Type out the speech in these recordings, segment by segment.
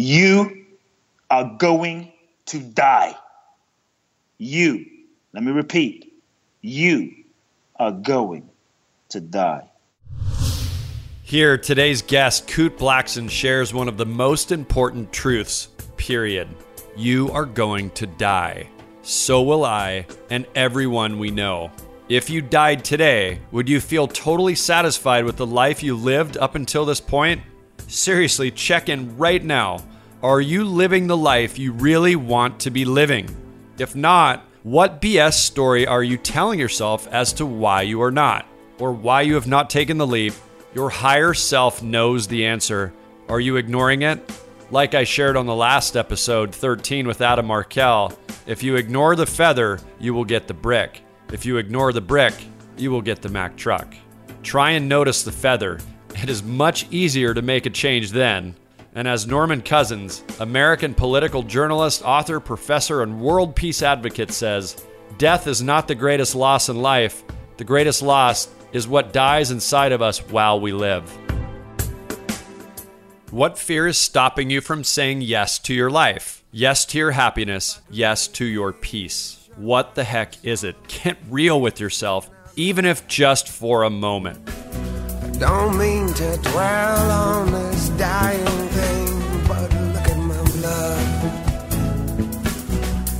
You are going to die. You, let me repeat, you are going to die. Here, today's guest, Kute Blackson, shares one of the most important truths, period. You are going to die. So will I, and everyone we know. If you died today, would you feel totally satisfied with the life you lived up until this point? Seriously, check in right now. Are you living the life you really want to be living? If not, what BS story are you telling yourself as to why you are not, or why you have not taken the leap your higher self knows the answer. Are you ignoring it? Like I shared on the last episode, 13 with Adam Markel, if you ignore the feather, you will get the brick. If you ignore the brick, you will get the Mack truck. Try and notice the feather. It is much easier to make a change then. And as Norman Cousins, American political journalist, author, professor, and world peace advocate says, death is not the greatest loss in life. The greatest loss is what dies inside of us while we live. What fear is stopping you from saying yes to your life? Yes to your happiness, yes to your peace. What the heck is it? Get real with yourself, even if just for a moment. Don't mean to dwell on this dying thing, but look at my blood.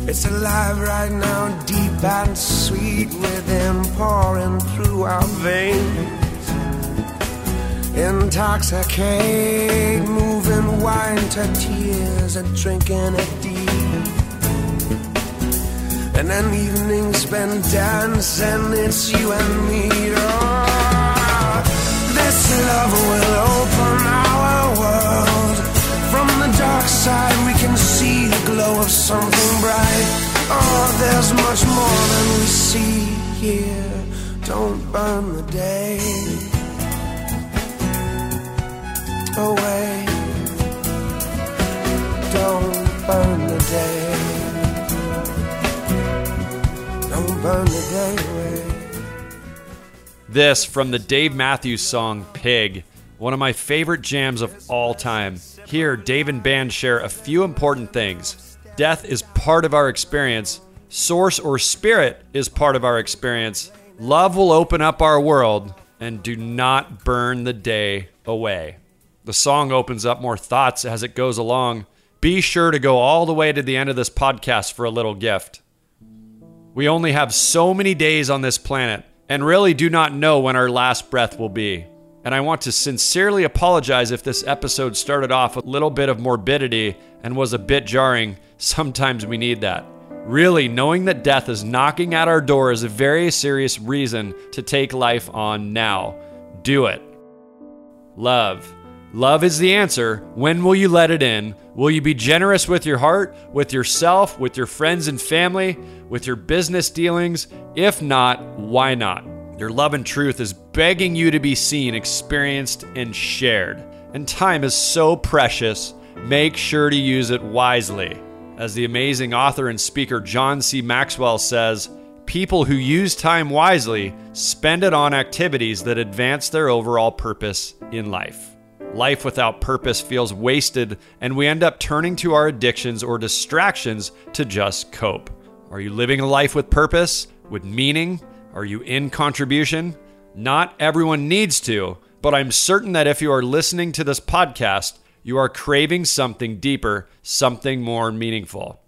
It's alive right now, deep and sweet within, pouring through our veins. Intoxicate, moving wine to tears and drinking it deep. And an evening spent dancing, it's you and me. Oh, love will open our world. From the dark side, we can see the glow of something bright. Oh, there's much more than we see here. Don't burn the day away. Don't burn the day. Don't burn the day away. This from the Dave Matthews song Pig, one of my favorite jams of all time. Here, Dave and band share a few important things. Death is part of our experience, source or spirit is part of our experience. Love will open up our world, and do not burn the day away. The song opens up more thoughts as it goes along. Be sure to go all the way to the end of this podcast for a little gift. We only have so many days on this planet and really do not know when our last breath will be. And I want to sincerely apologize if this episode started off with a little bit of morbidity and was a bit jarring. Sometimes we need that. Really, knowing that death is knocking at our door is a very serious reason to take life on now. Do it. Love. Love is the answer. When will you let it in? Will you be generous with your heart, with yourself, with your friends and family, with your business dealings? If not, why not? Your love and truth is begging you to be seen, experienced, and shared. And time is so precious. Make sure to use it wisely. As the amazing author and speaker John C. Maxwell says, people who use time wisely spend it on activities that advance their overall purpose in life. Life without purpose feels wasted, and we end up turning to our addictions or distractions to just cope. Are you living a life with purpose, with meaning? Are you in contribution? Not everyone needs to, but I'm certain that if you are listening to this podcast, you are craving something deeper, something more meaningful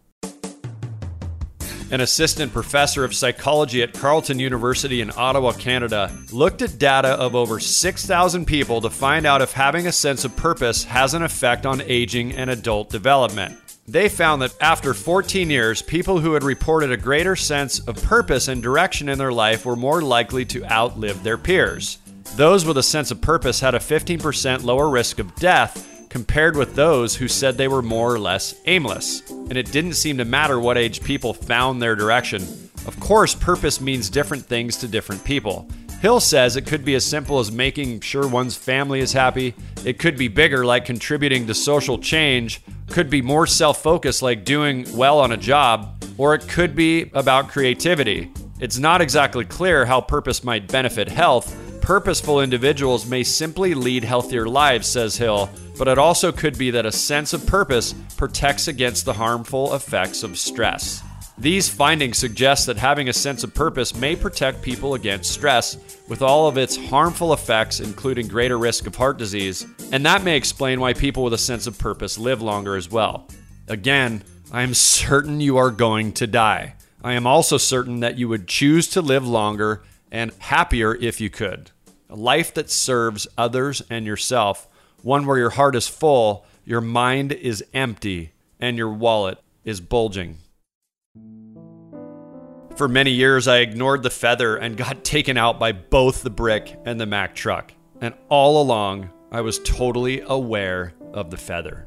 an assistant professor of psychology at Carleton University in Ottawa, Canada, looked at data of over 6,000 people to find out if having a sense of purpose has an effect on aging and adult development. They found that after 14 years, people who had reported a greater sense of purpose and direction in their life were more likely to outlive their peers. Those with a sense of purpose had a 15% lower risk of death compared with those who said they were more or less aimless. And it didn't seem to matter what age people found their direction. Of course, purpose means different things to different people. Hill says it could be as simple as making sure one's family is happy. It could be bigger, like contributing to social change. Could be more self focused, like doing well on a job. Or it could be about creativity. It's not exactly clear how purpose might benefit health, Purposeful individuals may simply lead healthier lives, says Hill, but it also could be that a sense of purpose protects against the harmful effects of stress. These findings suggest that having a sense of purpose may protect people against stress, with all of its harmful effects, including greater risk of heart disease, and that may explain why people with a sense of purpose live longer as well. Again, I am certain you are going to die. I am also certain that you would choose to live longer and happier if you could. A life that serves others and yourself, one where your heart is full, your mind is empty, and your wallet is bulging. For many years, I ignored the feather and got taken out by both the brick and the Mack truck. And all along, I was totally aware of the feather.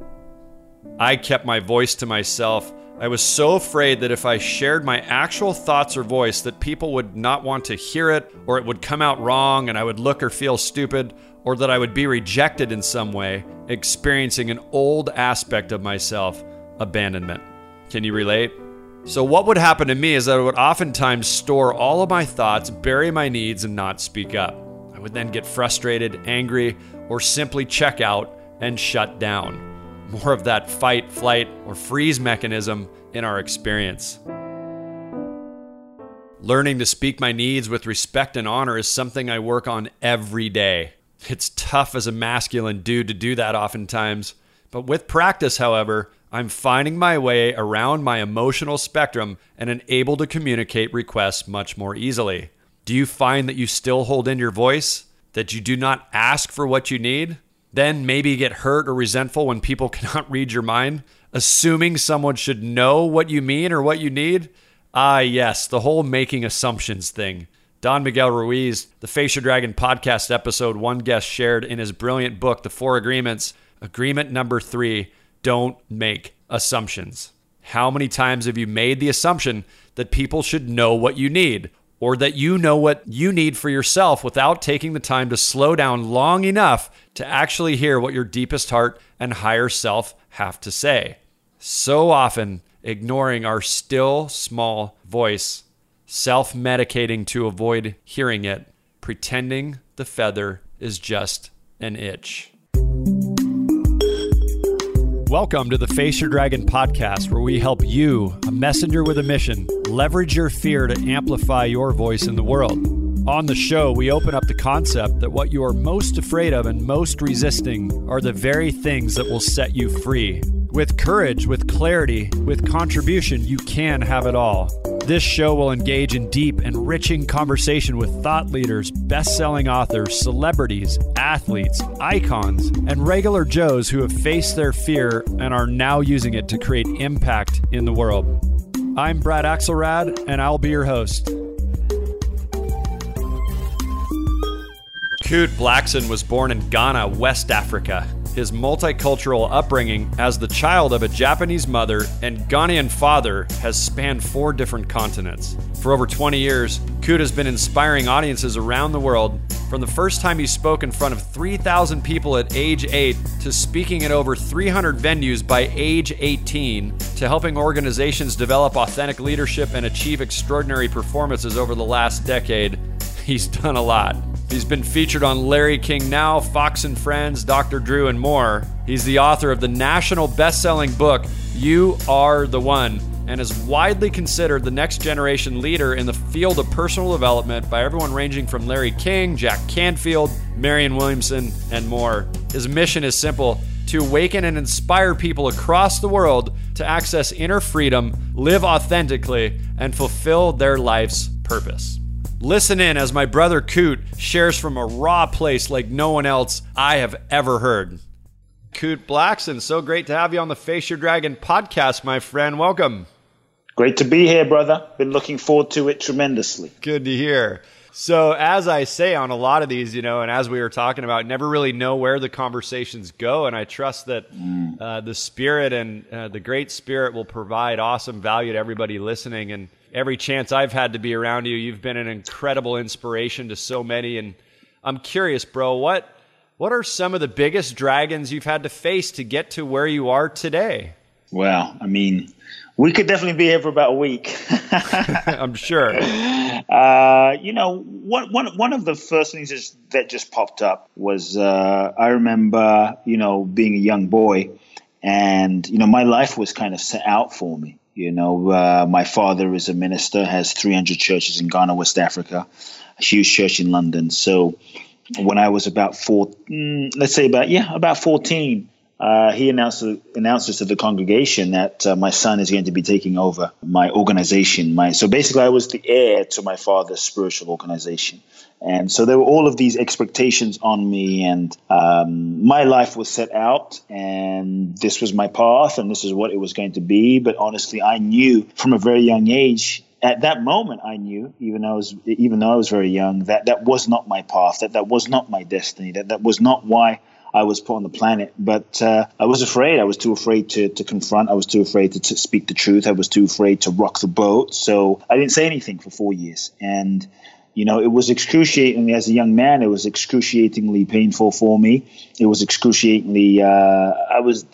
I kept my voice to myself. I was so afraid that if I shared my actual thoughts or voice that people would not want to hear it or it would come out wrong and I would look or feel stupid or that I would be rejected in some way, experiencing an old aspect of myself, abandonment. Can you relate? So, what would happen to me is that I would oftentimes store all of my thoughts, bury my needs, and not speak up. I would then get frustrated, angry, or simply check out and shut down. More of that fight, flight, or freeze mechanism in our experience. Learning to speak my needs with respect and honor is something I work on every day. It's tough as a masculine dude to do that oftentimes, but with practice, however, I'm finding my way around my emotional spectrum and am able to communicate requests much more easily. Do you find that you still hold in your voice? That you do not ask for what you need? Then maybe get hurt or resentful when people cannot read your mind? Assuming someone should know what you mean or what you need? Ah, yes, the whole making assumptions thing. Don Miguel Ruiz, the Face Your Dragon podcast episode, one guest shared in his brilliant book, The Four Agreements. Agreement number three don't make assumptions. How many times have you made the assumption that people should know what you need or that you know what you need for yourself without taking the time to slow down long enough to actually hear what your deepest heart and higher self have to say? So often, ignoring our still small voice, self medicating to avoid hearing it, pretending the feather is just an itch. Welcome to the Face Your Dragon podcast, where we help you, a messenger with a mission, leverage your fear to amplify your voice in the world. On the show, we open up the concept that what you are most afraid of and most resisting are the very things that will set you free. With courage, with clarity, with contribution, you can have it all. This show will engage in deep, enriching conversation with thought leaders, best selling authors, celebrities, athletes, icons, and regular Joes who have faced their fear and are now using it to create impact in the world. I'm Brad Axelrad, and I'll be your host. Kute Blackson was born in Ghana, West Africa his multicultural upbringing as the child of a Japanese mother and Ghanaian father has spanned four different continents. For over 20 years, Kute has been inspiring audiences around the world from the first time he spoke in front of 3,000 people at age 8 to speaking at over 300 venues by age 18 to helping organizations develop authentic leadership and achieve extraordinary performances over the last decade. He's done a lot. He's been featured on Larry King Now, Fox and Friends, Dr. Drew, and more. He's the author of the national best selling book, You Are the One, and is widely considered the next generation leader in the field of personal development by everyone ranging from Larry King, Jack Canfield, Marianne Williamson, and more. His mission is simple to awaken and inspire people across the world to access inner freedom, live authentically, and fulfill their life's purpose. Listen in as my brother Kute shares from a raw place like no one else I have ever heard. Kute Blackson, so great to have you on the Face Your Dragon podcast, my friend. Welcome. Great to be here, brother. Been looking forward to it tremendously. Good to hear. So, as I say on a lot of these, you know, and as we were talking about, never really know where the conversations go. And I trust that mm. uh, the spirit and uh, the great spirit will provide awesome value to everybody listening. And every chance I've had to be around you, you've been an incredible inspiration to so many. And I'm curious, bro, what what are some of the biggest dragons you've had to face to get to where you are today? Well, I mean, we could definitely be here for about a week. I'm sure. Uh, you know, one, one, one of the first things is, that just popped up was uh, I remember, you know, being a young boy and, you know, my life was kind of set out for me. You know, uh, my father is a minister, has 300 churches in Ghana, West Africa, a huge church in London. So when I was about four, mm, let's say about, yeah, about 14, uh, he announced announces to the congregation that uh, my son is going to be taking over my organization. My so basically, I was the heir to my father's spiritual organization, and so there were all of these expectations on me, and um, my life was set out, and this was my path, and this is what it was going to be. But honestly, I knew from a very young age at that moment I knew, even though I was even though I was very young, that that was not my path, that that was not my destiny, that that was not why I was put on the planet. But uh, I was afraid. I was too afraid to, to confront. I was too afraid to, to speak the truth. I was too afraid to rock the boat. So I didn't say anything for four years. And you know, it was excruciatingly, as a young man. It was excruciatingly painful for me. It was excruciatingly. Uh, I was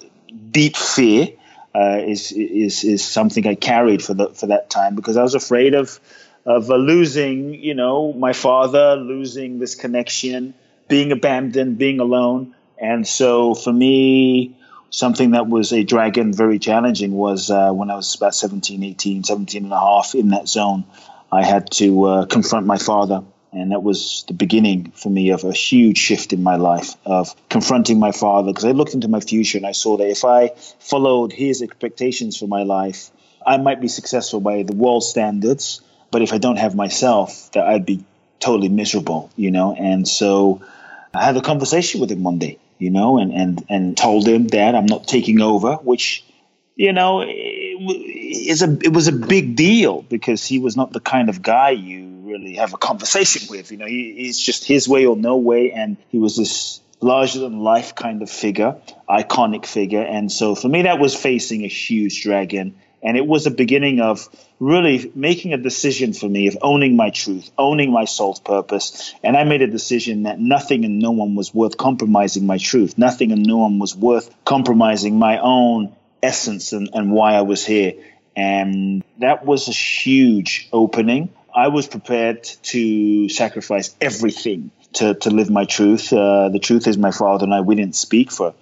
deep fear. Uh, is is is something I carried for the for that time because I was afraid of of uh, losing, you know, my father, losing this connection, being abandoned, being alone. And so for me, something that was a dragon, very challenging, was uh, when I was about 17, 18, 17 and a half in that zone. I had to uh, confront my father. And that was the beginning for me of a huge shift in my life of confronting my father because I looked into my future and I saw that if I followed his expectations for my life, I might be successful by the world standards. But if I don't have myself, that I'd be totally miserable, you know? And so I had a conversation with him one day you know, and, and, and told him that I'm not taking over, which, you know, is a it was a big deal because he was not the kind of guy you really have a conversation with. You know, he, he's just his way or no way, and he was this larger than life kind of figure, iconic figure, and so for me that was facing a huge dragon and it was a beginning of really making a decision for me of owning my truth, owning my soul's purpose. And I made a decision that nothing and no one was worth compromising my truth. Nothing and no one was worth compromising my own essence and, and why I was here. And that was a huge opening. I was prepared to sacrifice everything to, to live my truth. Uh, the truth is, my father and I, we didn't speak for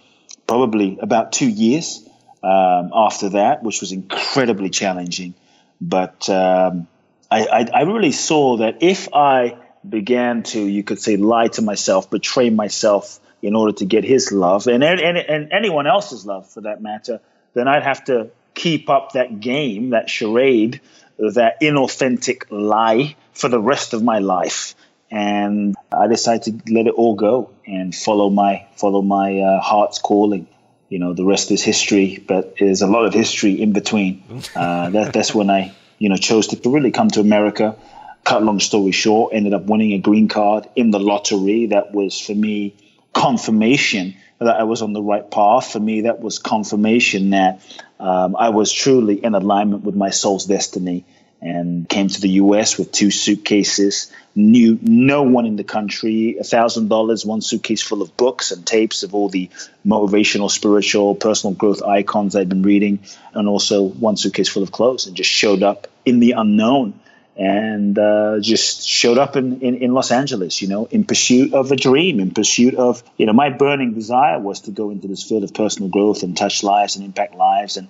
probably about two years um, after that, which was incredibly challenging. But um, I, I, I, really saw that if I began to, you could say, lie to myself, betray myself in order to get his love and, and, and anyone else's love for that matter, then I'd have to keep up that game, that charade, that inauthentic lie for the rest of my life. And I decided to let it all go and follow my follow my uh, heart's calling you know, the rest is history, but there's a lot of history in between. Uh, that, that's when I, you know, chose to really come to America. Cut long story short, ended up winning a green card in the lottery. That was for me confirmation that I was on the right path. For me, that was confirmation that um, I was truly in alignment with my soul's destiny and came to the US with two suitcases. Knew no one in the country. A thousand dollars, one suitcase full of books and tapes of all the motivational, spiritual, personal growth icons I'd been reading, and also one suitcase full of clothes, and just showed up in the unknown. And uh, just showed up in, in, in Los Angeles, you know, in pursuit of a dream, in pursuit of, you know, my burning desire was to go into this field of personal growth and touch lives and impact lives. And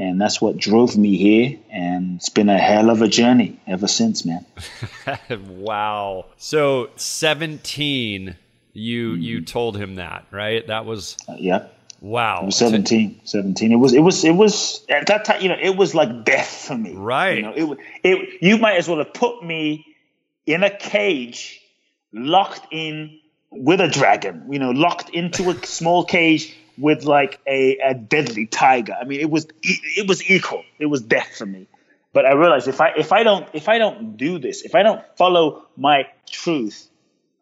and that's what drove me here and it's been a hell of a journey ever since man. Wow. So 17 you mm-hmm. you told him that right? That was uh, yeah wow. 17 17 it was it was it was at that time you know it was like death for me. Right. you know it, it you might as well have put me in a cage locked in with a dragon you know locked into a small cage with like a, a deadly tiger. I mean, it was it was equal. It was death for me. But I realized if I if I don't if I don't do this, if I don't follow my truth,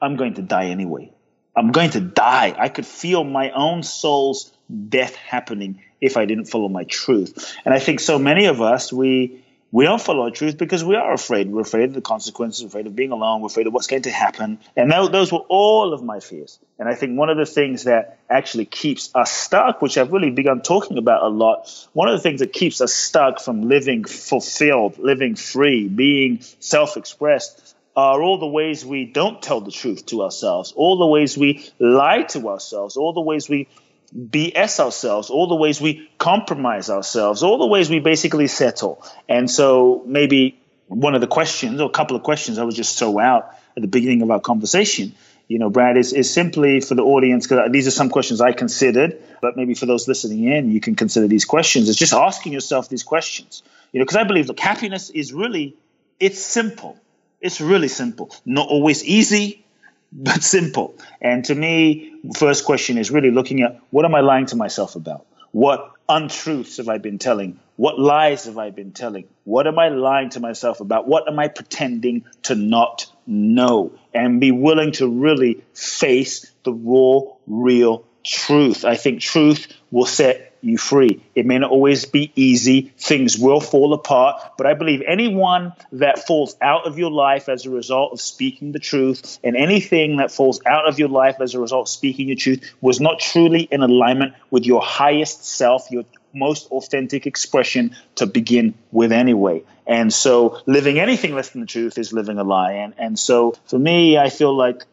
I'm going to die anyway. I'm going to die. I could feel my own soul's death happening if I didn't follow my truth. And I think so many of us we we don't follow our truth because we are afraid. We're afraid of the consequences, afraid of being alone, we're afraid of what's going to happen. And those were all of my fears. And I think one of the things that actually keeps us stuck, which I've really begun talking about a lot, one of the things that keeps us stuck from living fulfilled, living free, being self expressed, are all the ways we don't tell the truth to ourselves, all the ways we lie to ourselves, all the ways we BS ourselves, all the ways we compromise ourselves, all the ways we basically settle. And so maybe one of the questions or a couple of questions I would just throw out at the beginning of our conversation, you know, Brad, is, is simply for the audience, because these are some questions I considered, but maybe for those listening in, you can consider these questions. It's just asking yourself these questions, you know, because I believe, look, happiness is really, it's simple. It's really simple. Not always easy, but simple. And to me, first question is really looking at what am I lying to myself about? What untruths have I been telling? What lies have I been telling? What am I lying to myself about? What am I pretending to not know? And be willing to really face the raw, real truth. I think truth will set you free. It may not always be easy. Things will fall apart. But I believe anyone that falls out of your life as a result of speaking the truth, and anything that falls out of your life as a result of speaking the truth, was not truly in alignment with your highest self, your most authentic expression to begin with anyway. And so living anything less than the truth is living a lie. And, and so for me, I feel like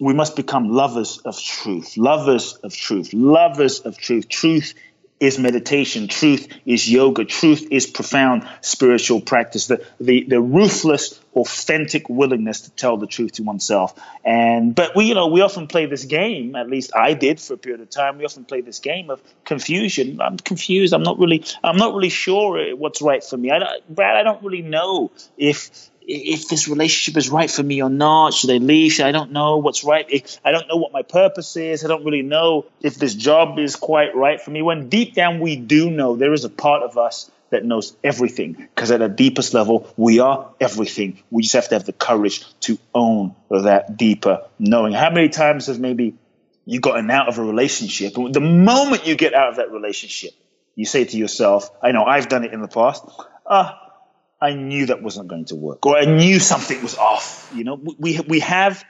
we must become lovers of truth, lovers of truth, lovers of truth. Truth is meditation. Truth is yoga. Truth is profound spiritual practice. The, the, the ruthless, authentic willingness to tell the truth to oneself. And, but we, you know, we often play this game, at least I did for a period of time. We often play this game of confusion. I'm confused. I'm not really, I'm not really sure what's right for me. I, Brad, I don't really know if, if this relationship is right for me or not. Should I leave? Should I don't know what's right. I don't know what my purpose is. I don't really know if this job is quite right for me. When deep down we do know, there is a part of us that knows everything. Because at the deepest level, we are everything. We just have to have the courage to own that deeper knowing. How many times have maybe you gotten out of a relationship? The moment you get out of that relationship, you say to yourself, I know I've done it in the past. Ah, I knew that wasn't going to work, or I knew something was off. You know, we we have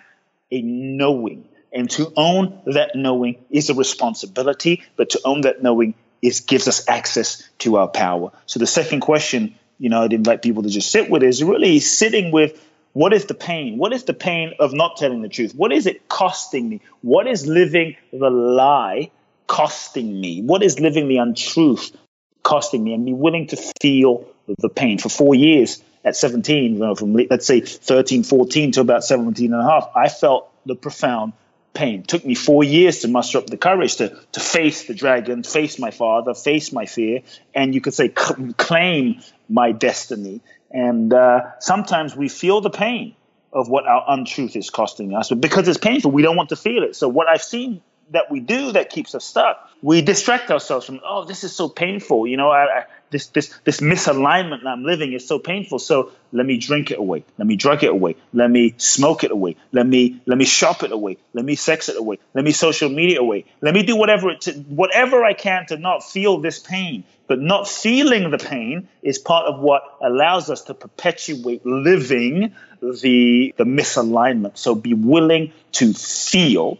a knowing, and to own that knowing is a responsibility. But to own that knowing is gives us access to our power. So the second question, you know, I'd invite people to just sit with is really sitting with what is the pain? What is the pain of not telling the truth? What is it costing me? What is living the lie costing me? What is living the untruth costing me? And be willing to feel the pain for four years at 17, you know, from let's say 13, 14 to about 17 and a half, I felt the profound pain. It took me four years to muster up the courage to, to face the dragon, face my father, face my fear, and you could say claim my destiny. And uh, sometimes we feel the pain of what our untruth is costing us, but because it's painful, we don't want to feel it. So what I've seen that we do that keeps us stuck, we distract ourselves from, oh, this is so painful. You know, I, I, this this this misalignment that I'm living is so painful. So let me drink it away. Let me drug it away. Let me smoke it away. Let me let me shop it away. Let me sex it away. Let me social media away. Let me do whatever it to, whatever I can to not feel this pain. But not feeling the pain is part of what allows us to perpetuate living the the misalignment. So be willing to feel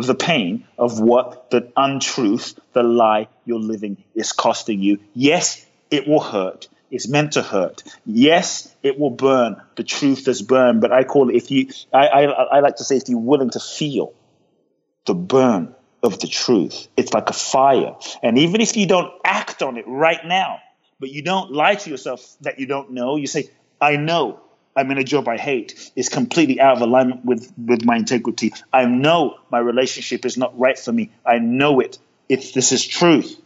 the pain of what the untruth, the lie you're living is costing you. Yes, it will hurt. It's meant to hurt. Yes, it will burn. The truth is burn. But I call it if you, I, I, I like to say, if you're willing to feel the burn of the truth, it's like a fire. And even if you don't act on it right now, but you don't lie to yourself that you don't know, you say, I know I'm in a job I hate is completely out of alignment with, with my integrity. I know my relationship is not right for me. I know it. It's this is truth.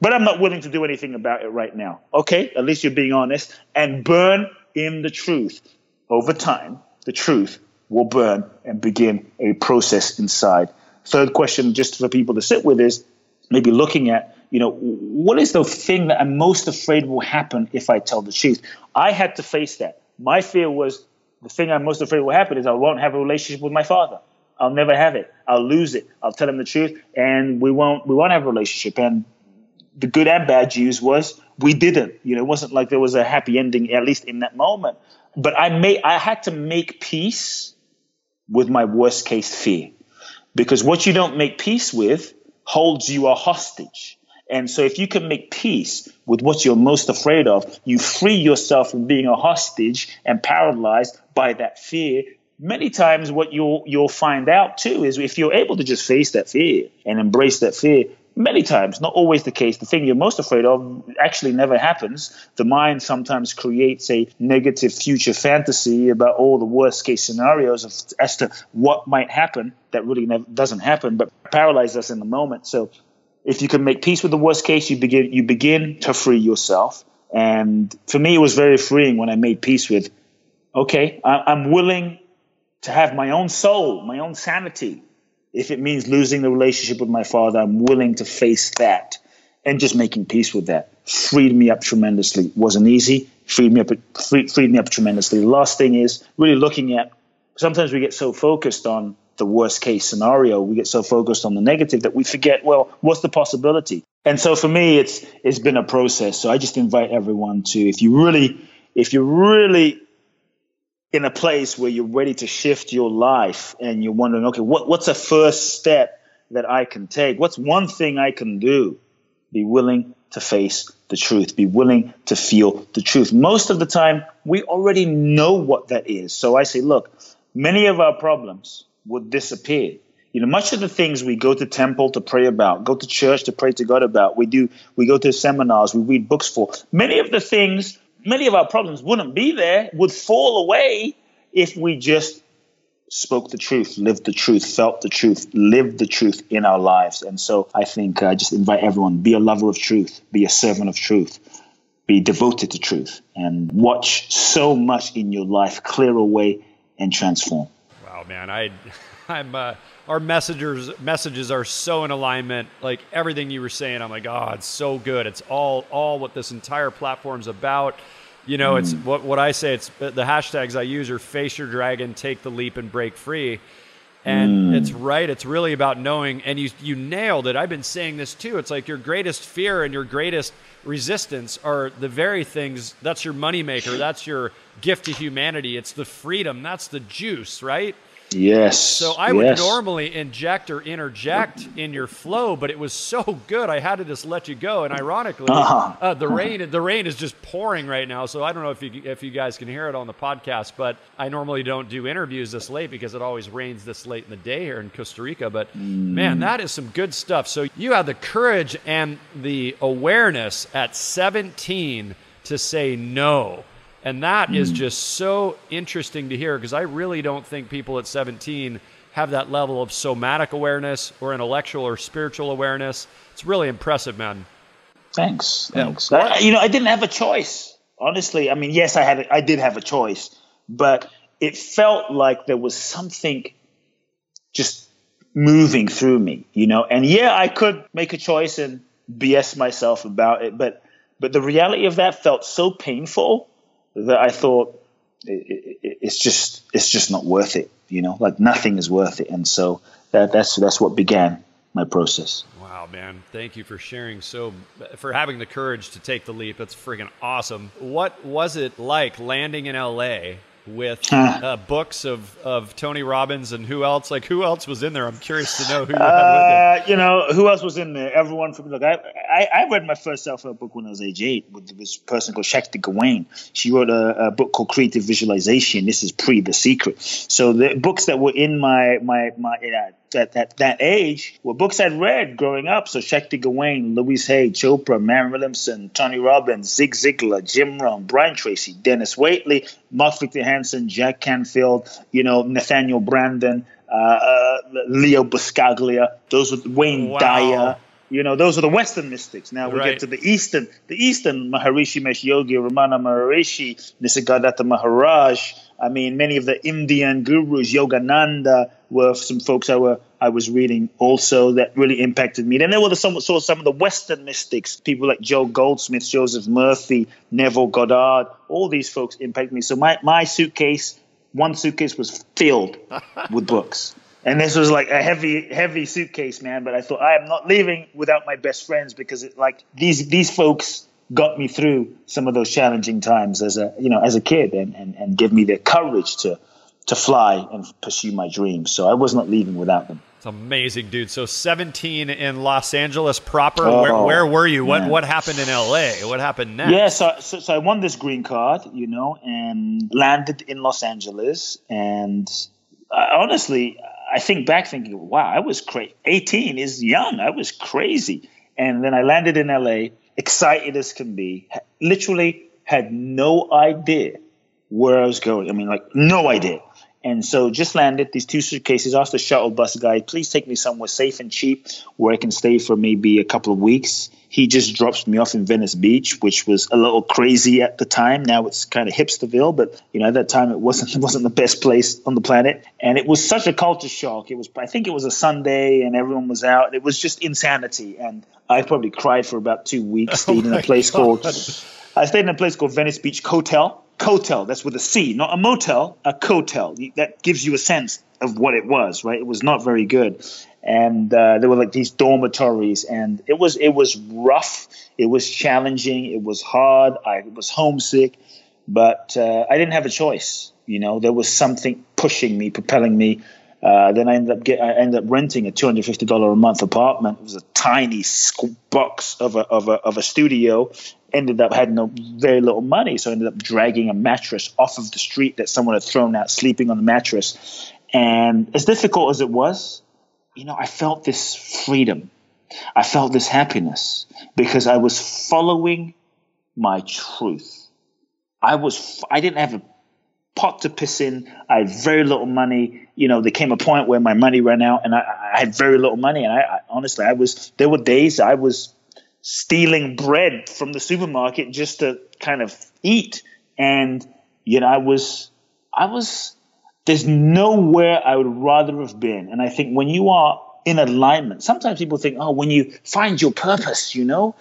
But I'm not willing to do anything about it right now. Okay, at least you're being honest and burn in the truth. Over time, the truth will burn and begin a process inside. Third question, just for people to sit with, is maybe looking at, you know, what is the thing that I'm most afraid will happen if I tell the truth? I had to face that. My fear was the thing I'm most afraid will happen is I won't have a relationship with my father. I'll never have it. I'll lose it. I'll tell him the truth, and we won't we won't have a relationship. And the good and bad news was we didn't. You know, it wasn't like there was a happy ending, at least in that moment. But I made, I had to make peace with my worst case fear, because what you don't make peace with holds you a hostage. And so, if you can make peace with what you're most afraid of, you free yourself from being a hostage and paralyzed by that fear. Many times, what you'll you'll find out too is if you're able to just face that fear and embrace that fear, many times, not always the case, the thing you're most afraid of actually never happens. The mind sometimes creates a negative future fantasy about all the worst case scenarios of, as to what might happen that really never, doesn't happen, but paralyzes us in the moment. So if you can make peace with the worst case, you begin you begin to free yourself. And for me, it was very freeing when I made peace with, okay, I'm willing to have my own soul, my own sanity, if it means losing the relationship with my father, I'm willing to face that and just making peace with that. Freed me up tremendously. Wasn't easy. Freed me up. Freed, freed me up tremendously. The last thing is really looking at. Sometimes we get so focused on the worst case scenario, we get so focused on the negative that we forget. Well, what's the possibility? And so for me, it's it's been a process. So I just invite everyone to, if you really, if you're really in a place where you're ready to shift your life and you're wondering, okay, what, what's a first step that I can take? What's one thing I can do? Be willing to face the truth, be willing to feel the truth. Most of the time, we already know what that is. So I say, look, many of our problems would disappear. You know, much of the things we go to temple to pray about, go to church to pray to God about, we do, we go to seminars, we read books for. Many of the things many of our problems wouldn't be there, would fall away if we just spoke the truth, lived the truth, felt the truth, lived the truth in our lives. And so I think I uh, just invite everyone be a lover of truth, be a servant of truth, be devoted to truth, and watch so much in your life clear away and transform. Man, I, I'm. Uh, our messengers messages are so in alignment. Like everything you were saying, I'm like, oh, it's so good. It's all all what this entire platform's about. You know, mm. it's what what I say. It's the hashtags I use are face your dragon, take the leap, and break free. And mm. it's right. It's really about knowing. And you you nailed it. I've been saying this too. It's like your greatest fear and your greatest resistance are the very things. That's your moneymaker. That's your gift to humanity. It's the freedom. That's the juice, right? Yes. So I would yes. normally inject or interject in your flow, but it was so good I had to just let you go. And ironically, uh-huh. uh, the rain the rain is just pouring right now. So I don't know if you if you guys can hear it on the podcast, but I normally don't do interviews this late because it always rains this late in the day here in Costa Rica. But mm. man, that is some good stuff. So you had the courage and the awareness at 17 to say no and that mm. is hmm. just so interesting to hear because I really don't think people at 17 have that level of somatic awareness or intellectual or spiritual awareness. It's really impressive, man. Thanks. Thanks. Yeah. I, you know, I didn't have a choice. Honestly, I mean, yes, I had I did have a choice, but it felt like there was something just moving through me, you know. And yeah, I could make a choice and BS myself about it, but but the reality of that felt so painful that I thought it, it, it's just it's just not worth it. You know, like nothing is worth it, and so that, that's that's what began my process. Wow, man! Thank you for sharing. So, for having the courage to take the leap. That's freaking awesome. What was it like landing in LA with uh, books of, of Tony Robbins and who else? Like who else was in there? I'm curious to know who you uh, You know who else was in there? Everyone from look. I, I, I read my first self help book when I was age eight with this person called Shakti Gawain. She wrote a, a, book called Creative Visualization. This is pre The Secret. So the books that were in my my my uh, at that, that age were books I'd read growing up. So Shakti Gawain, Louise Hay, Chopra, Marianne Williamson, Tony Robbins, Zig Ziglar, Jim Rohn, Brian Tracy, Dennis Waitley, Mark Victor Hansen, Jack Canfield, you know, Nathaniel Branden, uh, uh, Leo Buscaglia. Those were Wayne wow. Dyer. You know, those are the Western mystics. Now we right. get to the Eastern, the Eastern Maharishi Mahesh Yogi, Ramana Maharishi, Nisargadatta Maharaj. I mean, many of the Indian gurus, Yogananda, were some folks I were I was reading also that really impacted me. And there were the, some, so some of the Western mystics, people like Joel Goldsmith, Joseph Murphy, Neville Goddard. All these folks impacted me. So my my suitcase, one suitcase was filled with books. And this was like a heavy, heavy suitcase, man. But I thought I am not leaving without my best friends because it like these these folks got me through some of those challenging times as a you know as a kid and and, and give me the courage to to fly and pursue my dreams. So I was not leaving without them. It's amazing, dude. So 17 in Los Angeles proper. Oh, where, where, were you? What what happened in LA? What happened next? Yeah, so, so, so I won this green card, you know, and landed in Los Angeles. And uh, honestly, I think back thinking, wow, I was crazy. 18 is young. I was crazy. And then I landed in LA, excited as can be. Literally had no idea where I was going. I mean, like no idea. And so just landed these two suitcases, asked the shuttle bus guy, please take me somewhere safe and cheap where I can stay for maybe a couple of weeks. He just drops me off in Venice Beach, which was a little crazy at the time. Now it's kind of hipsterville, but you know, at that time it wasn't it wasn't the best place on the planet. And it was such a culture shock. It was I think it was a Sunday and everyone was out. It was just insanity. And I probably cried for about two weeks, stayed oh in a place God. called I stayed in a place called Venice Beach Hotel Cotel, that's with a C, not a motel, a cotel. That gives you a sense of what it was, right? It was not very good, and uh, there were like these dormitories, and it was it was rough, it was challenging, it was hard. I was homesick, but uh, I didn't have a choice. You know, there was something pushing me, propelling me. Uh, then I ended up get, I ended up renting a two hundred fifty dollar a month apartment. It was a tiny box of a of a of a studio, ended up had no very little money, so I ended up dragging a mattress off of the street that someone had thrown out, sleeping on the mattress. And as difficult as it was, you know, I felt this freedom. I felt this happiness because I was following my truth. I was I didn't have a pot to piss in. I had very little money. You know, there came a point where my money ran out, and I, I had very little money. And I, I honestly, I was there were days I was stealing bread from the supermarket just to kind of eat. And, you know, I was, I was, there's nowhere I would rather have been. And I think when you are in alignment, sometimes people think, oh, when you find your purpose, you know,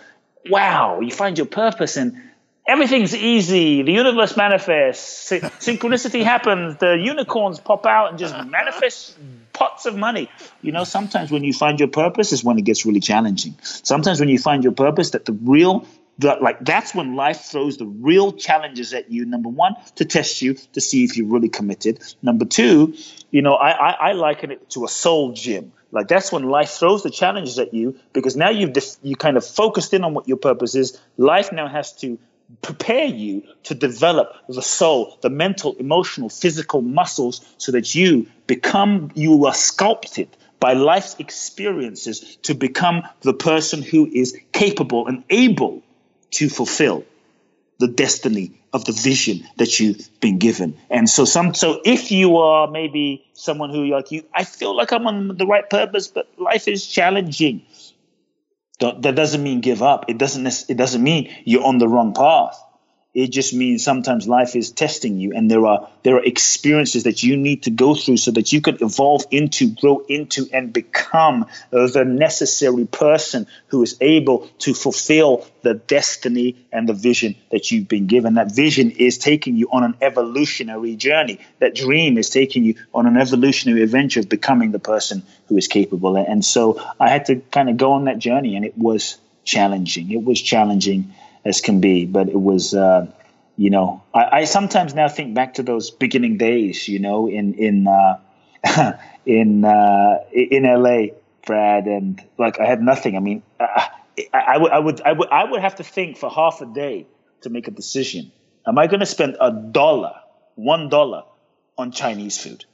wow, you find your purpose and everything's easy. The universe manifests, synchronicity happens, the unicorns pop out and just manifest pots of money. You know, sometimes when you find your purpose is when it gets really challenging. Sometimes when you find your purpose, that the real that like that's when life throws the real challenges at you. Number one, to test you to see if you're really committed. Number two, you know, I, I, I liken it to a soul gym. Like that's when life throws the challenges at you because now you've def- you kind of focused in on what your purpose is. Life now has to prepare you to develop the soul, the mental, emotional, physical muscles so that you become, you are sculpted by life's experiences to become the person who is capable and able to fulfill the destiny of the vision that you've been given. And so some so if you are maybe someone who like you I feel like I'm on the right purpose but life is challenging that doesn't mean give up. It doesn't. It doesn't mean you're on the wrong path. It just means sometimes life is testing you, and there are there are experiences that you need to go through so that you can evolve into, grow into, and become the necessary person who is able to fulfill the destiny and the vision that you've been given. That vision is taking you on an evolutionary journey. That dream is taking you on an evolutionary adventure of becoming the person who is capable. And so I had to kind of go on that journey, and it was challenging. It was challenging as can be. But it was, uh, you know, I, I, sometimes now think back to those beginning days, you know, in in uh, in uh, in LA, Brad, and like I had nothing. I mean, I, I, would I would I would I would have to think for half a day to make a decision. Am I going to spend a dollar, one dollar, on Chinese food?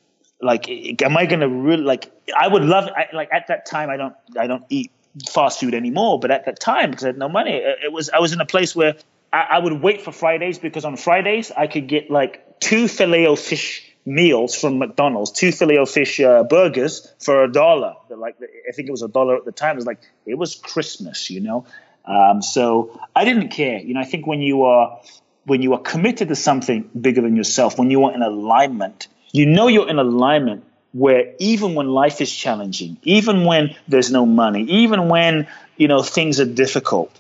Like, am I going to really like? I would love. I, like at that time, I don't I don't eat fast food anymore. But at that time, because I had no money, it was I was in a place where I, I would wait for Fridays because on Fridays I could get like two filet o fish meals from McDonald's, two filet o fish uh, burgers for a dollar. Like I think it was a dollar at the time. It was like it was Christmas, you know. Um, so I didn't care. You know, I think when you are when you are committed to something bigger than yourself, when you are in alignment, you know you're in alignment where even when life is challenging, even when there's no money, even when you know things are difficult,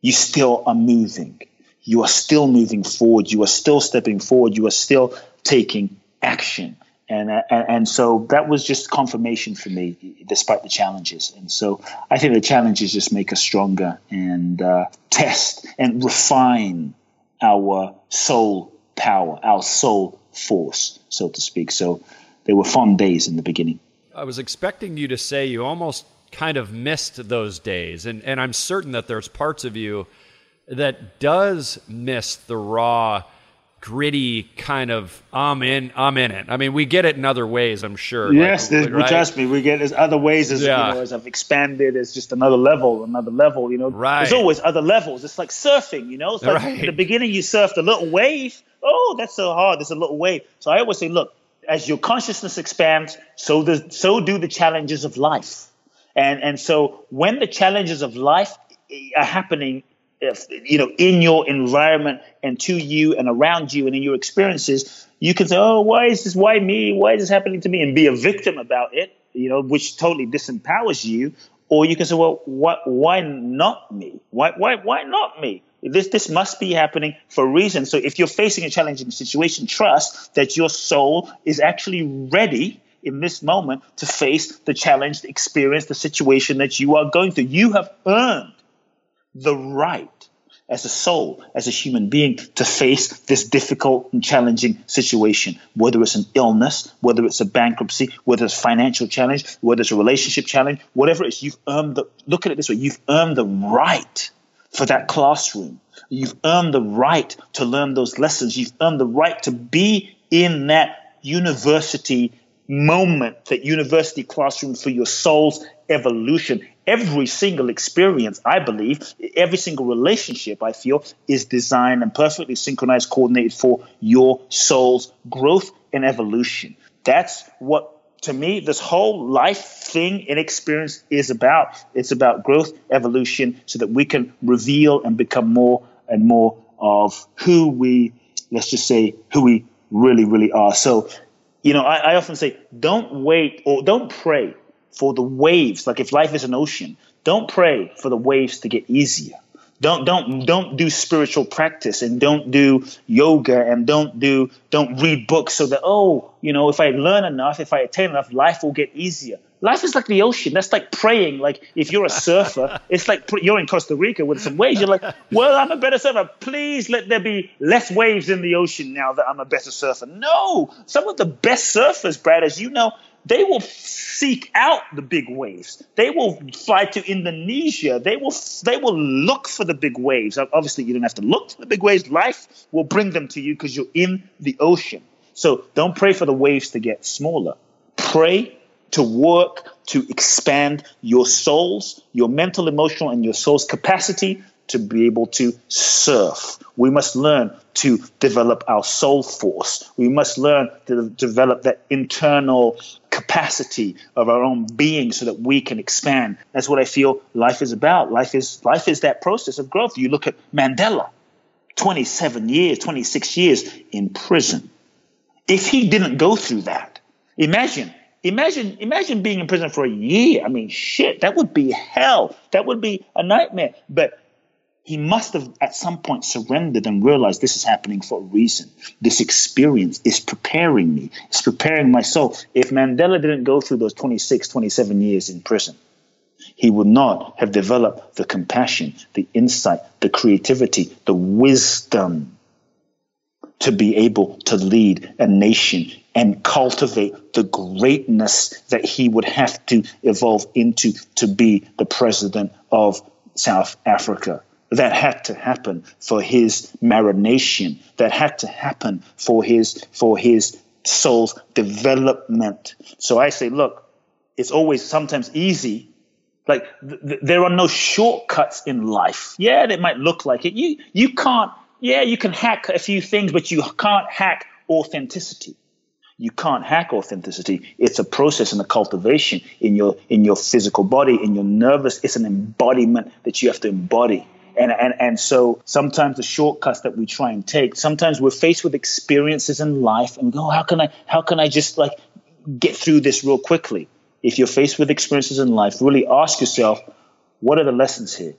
you still are moving. You are still moving forward. You are still stepping forward. You are still taking action. And, uh, and so that was just confirmation for me, despite the challenges. And so I think the challenges just make us stronger and uh, test and refine our soul power, our soul force, so to speak. So they were fun days in the beginning. I was expecting you to say you almost kind of missed those days, and and I'm certain that there's parts of you that does miss the raw gritty kind of I'm in I'm in it. I mean, we get it in other ways, I'm sure. Yes, like, right? trust me, we get it other ways as yeah. you know, as I've expanded as just another level, another level. You know, right. there's always other levels. It's like surfing. You know, it's like right. in the beginning you surfed a little wave. Oh, that's so hard. There's a little wave. So I always say, look, as your consciousness expands, so does so do the challenges of life. And and so when the challenges of life eh, are happening if, you know, in your environment and to you and around you and in your experiences, you can say, "Oh, why is this? Why me? Why is this happening to me?" and be a victim about it, you know, which totally disempowers you. Or you can say, "Well, what? Why not me? Why? Why? Why not me?" This this must be happening for a reason. So if you're facing a challenging situation, trust that your soul is actually ready in this moment to face the challenge, the experience, the situation that you are going through. You have earned the right as a soul, as a human being, to face this difficult and challenging situation, whether it's an illness, whether it's a bankruptcy, whether it's financial challenge, whether it's a relationship challenge, whatever it is, you've earned the, look at it this way, you've earned the right for that classroom. You've earned the right to learn those lessons. You've earned the right to be in that university moment, that university classroom for your soul's evolution every single experience, I believe, every single relationship, I feel, is designed and perfectly synchronized, coordinated for your soul's growth and evolution. That's what, to me, this whole life thing and experience is about. It's about growth, evolution, so that we can reveal and become more and more of who we, let's just say, who we really, really are. So, you know, I, I often say, don't wait or don't pray for the waves. Like if life is an ocean, don't pray for the waves to get easier. Don't don't don't do spiritual practice and don't do yoga and don't do don't read books so that oh you know if I learn enough if I attain enough life will get easier. Life is like the ocean. That's like praying. Like if you're a surfer, it's like you're in Costa Rica with some waves. You're like, well, I'm a better surfer. Please let there be less waves in the ocean now that I'm a better surfer. No, some of the best surfers, Brad, as you know, they will seek out the big waves. They will fly to Indonesia. They will they will look for the big waves. Obviously, you don't have to look for the big waves. Life will bring them to you because you're in the ocean. So don't pray for the waves to get smaller. Pray to work to expand your soul's, your mental, emotional, and your soul's capacity to be able to surf. We must learn to develop our soul force. We must learn to develop that internal capacity of our own being so that we can expand. That's what I feel life is about. Life is life is that process of growth. You look at Mandela, 27 years, 26 years in prison. If he didn't go through that, imagine Imagine, imagine being in prison for a year. I mean, shit, that would be hell. That would be a nightmare. But he must have at some point surrendered and realized this is happening for a reason. This experience is preparing me, it's preparing my soul. If Mandela didn't go through those 26, 27 years in prison, he would not have developed the compassion, the insight, the creativity, the wisdom to be able to lead a nation and cultivate the greatness that he would have to evolve into to be the president of South Africa that had to happen for his marination, that had to happen for his for his soul's development. So I say, look, it's always sometimes easy. Like th- th- there are no shortcuts in life. Yeah, it might look like it. You you can't. Yeah, you can hack a few things, but you can't hack authenticity. You can't hack authenticity. It's a process and a cultivation in your in your physical body, in your nervous. It's an embodiment that you have to embody. And, and, and so sometimes the shortcuts that we try and take, sometimes we're faced with experiences in life and go, how can I, how can I just like get through this real quickly? If you're faced with experiences in life, really ask yourself, what are the lessons here?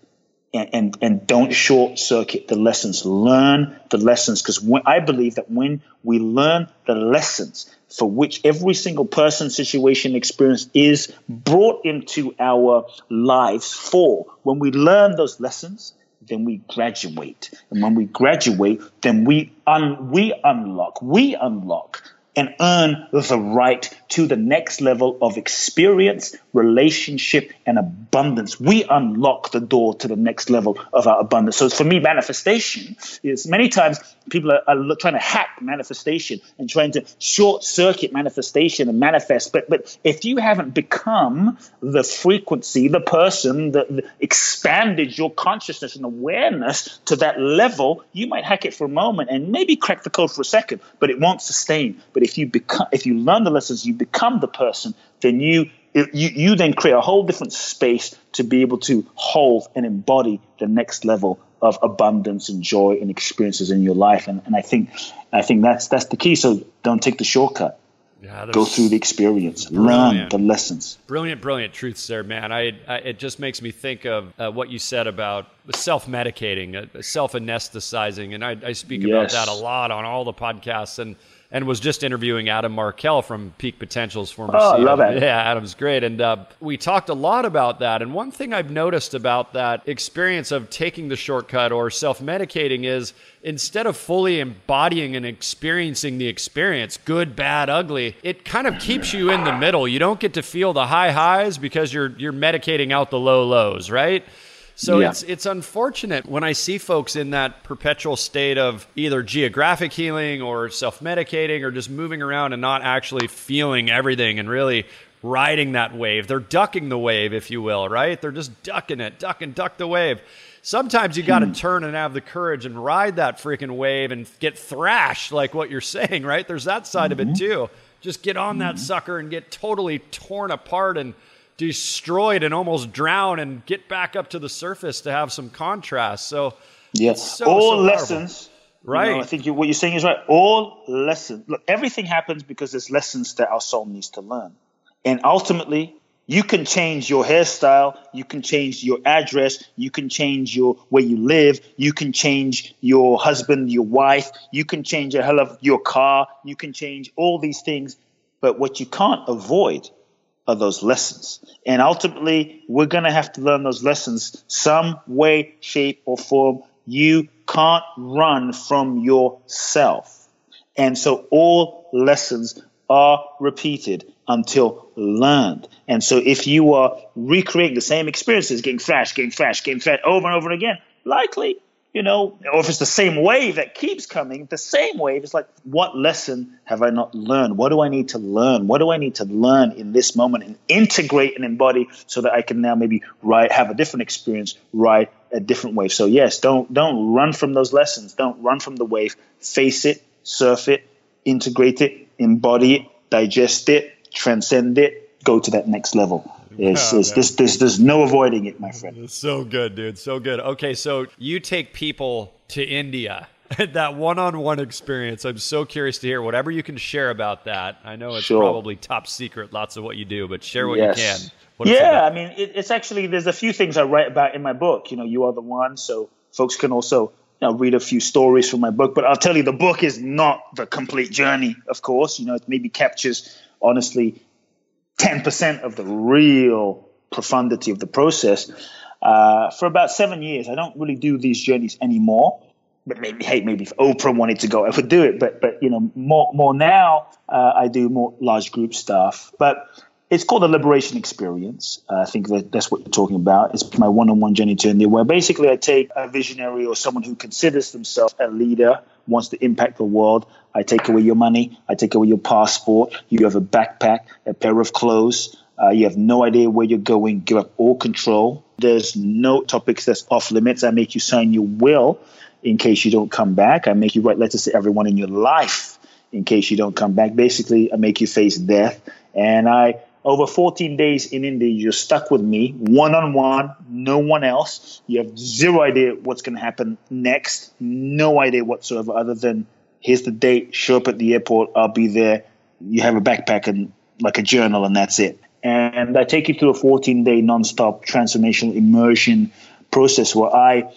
and, and, and don't short circuit the lessons. Learn the lessons because I believe that when we learn the lessons for which every single person, situation, experience is brought into our lives for, when we learn those lessons, then we graduate. And when we graduate, then we un- we unlock, we unlock and earn the right to the next level of experience, relationship, and abundance. We unlock the door to the next level of our abundance. So for me, manifestation is many times people are, are trying to hack manifestation and trying to short circuit manifestation and manifest. But but if you haven't become the frequency, the person that expanded your consciousness and awareness to that level, you might hack it for a moment and maybe crack the code for a second, but it won't sustain. But if you become, if you learn the lessons, you become the person, then you you, you then create a whole different space to be able to hold and embody the next level of abundance and joy and experiences in your life. And, and I think I think that's that's the key. So don't take the shortcut. Yeah, Go through the experience, learn the lessons. Brilliant, brilliant truths there, man. I, I it just makes me think of uh, what you said about self-medicating, uh, self-anesthetizing, and I, I speak yes. about that a lot on all the podcasts and and was just interviewing Adam Markel from Peak Potential's former oh, CEO. love it. Yeah, Adam's great. And uh, we talked a lot about that. And one thing I've noticed about that experience of taking the shortcut or self medicating is instead of fully embodying and experiencing the experience, good, bad, ugly, it kind of keeps you in the middle. You don't get to feel the high highs because you're you're medicating out the low lows, right? So yeah. it's it's unfortunate when I see folks in that perpetual state of either geographic healing or self-medicating or just moving around and not actually feeling everything and really riding that wave. They're ducking the wave, if you will, right? They're just ducking it, duck and duck the wave. Sometimes you got to hmm. turn and have the courage and ride that freaking wave and get thrashed, like what you're saying, right? There's that side mm-hmm. of it mm-hmm. too. Just get on that mm-hmm. sucker and get totally torn apart and destroyed and almost drown and get back up to the surface to have some contrast. So, yes, so, all so lessons. Right. You know, I think you, what you're saying is right. All lessons. Look, everything happens because there's lessons that our soul needs to learn. And ultimately, you can change your hairstyle, you can change your address, you can change your where you live, you can change your husband, your wife, you can change a hell of your car, you can change all these things. But what you can't avoid of those lessons. And ultimately, we're going to have to learn those lessons some way, shape, or form. You can't run from yourself. And so all lessons are repeated until learned. And so if you are recreating the same experiences, getting flash, getting flash, getting flash over and over again, likely you know, or if it's the same wave that keeps coming, the same wave is like, what lesson have I not learned? What do I need to learn? What do I need to learn in this moment and integrate and embody so that I can now maybe ride, have a different experience, ride a different wave. So yes, don't don't run from those lessons. Don't run from the wave. Face it, surf it, integrate it, embody it, digest it, transcend it, go to that next level. It's, oh, it's this, this, there's no avoiding it, my friend. So good, dude. So good. Okay, so you take people to India. that one-on-one experience. I'm so curious to hear whatever you can share about that. I know it's sure. probably top secret, lots of what you do, but share what yes. you can. What yeah, I mean, it, it's actually there's a few things I write about in my book. You know, you are the one, so folks can also you know, read a few stories from my book. But I'll tell you, the book is not the complete journey. Of course, you know, it maybe captures honestly 10% of the real profundity of the process. Uh, for about seven years, I don't really do these journeys anymore. But maybe, hey, maybe if Oprah wanted to go, I would do it. But, but you know, more, more now, uh, I do more large group stuff. But it's called the Liberation Experience. Uh, I think that that's what you're talking about. It's my one-on-one journey to India, where basically I take a visionary or someone who considers themselves a leader, wants to impact the world. I take away your money. I take away your passport. You have a backpack, a pair of clothes. Uh, you have no idea where you're going. Give up all control. There's no topics that's off limits. I make you sign your will in case you don't come back. I make you write letters to everyone in your life in case you don't come back. Basically, I make you face death. And I over 14 days in India, you're stuck with me one on one, no one else. You have zero idea what's going to happen next, no idea whatsoever, other than here's the date, show up at the airport, I'll be there. You have a backpack and like a journal, and that's it. And I take you through a 14 day nonstop transformational immersion process where I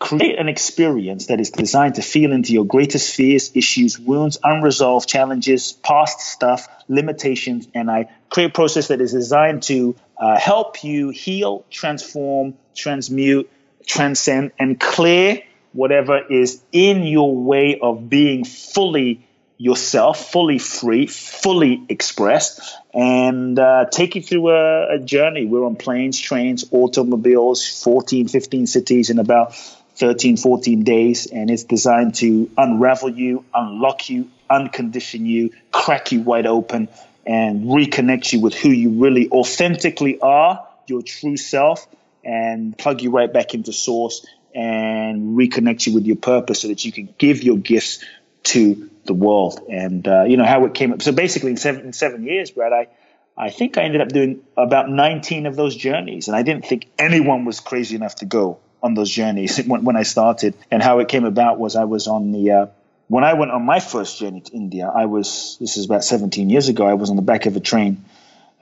create an experience that is designed to feel into your greatest fears, issues, wounds, unresolved challenges, past stuff, limitations, and I create a process that is designed to uh, help you heal, transform, transmute, transcend, and clear whatever is in your way of being fully yourself, fully free, fully expressed, and uh, take you through a, a, journey. We're on planes, trains, automobiles, 14, 15 cities in about 13, 14 days, and it's designed to unravel you, unlock you, uncondition you, crack you wide open, and reconnect you with who you really authentically are, your true self, and plug you right back into source and reconnect you with your purpose so that you can give your gifts to the world. And uh, you know how it came up. So basically, in seven, in seven years, Brad, I I think I ended up doing about 19 of those journeys, and I didn't think anyone was crazy enough to go on those journeys when, when I started. And how it came about was I was on the uh, when I went on my first journey to India. I was this is about 17 years ago. I was on the back of a train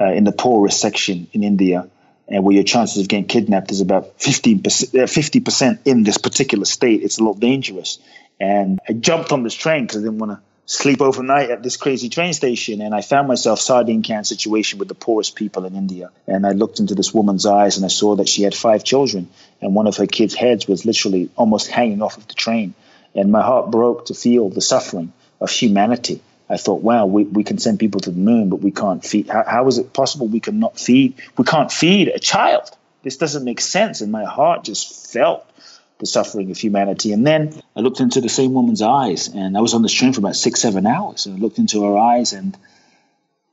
uh, in the poorest section in India. And where your chances of getting kidnapped is about 15%, 50% uh, in this particular state. It's a little dangerous. And I jumped on this train because I didn't want to sleep overnight at this crazy train station and I found myself sardine can situation with the poorest people in India. And I looked into this woman's eyes and I saw that she had five children and one of her kids' heads was literally almost hanging off of the train. And my heart broke to feel the suffering of humanity. I thought, wow, we, we can send people to the moon, but we can't feed. How, how is it possible we cannot feed? We can't feed a child. This doesn't make sense. And my heart just felt the suffering of humanity. And then I looked into the same woman's eyes, and I was on the train for about six, seven hours, and I looked into her eyes, and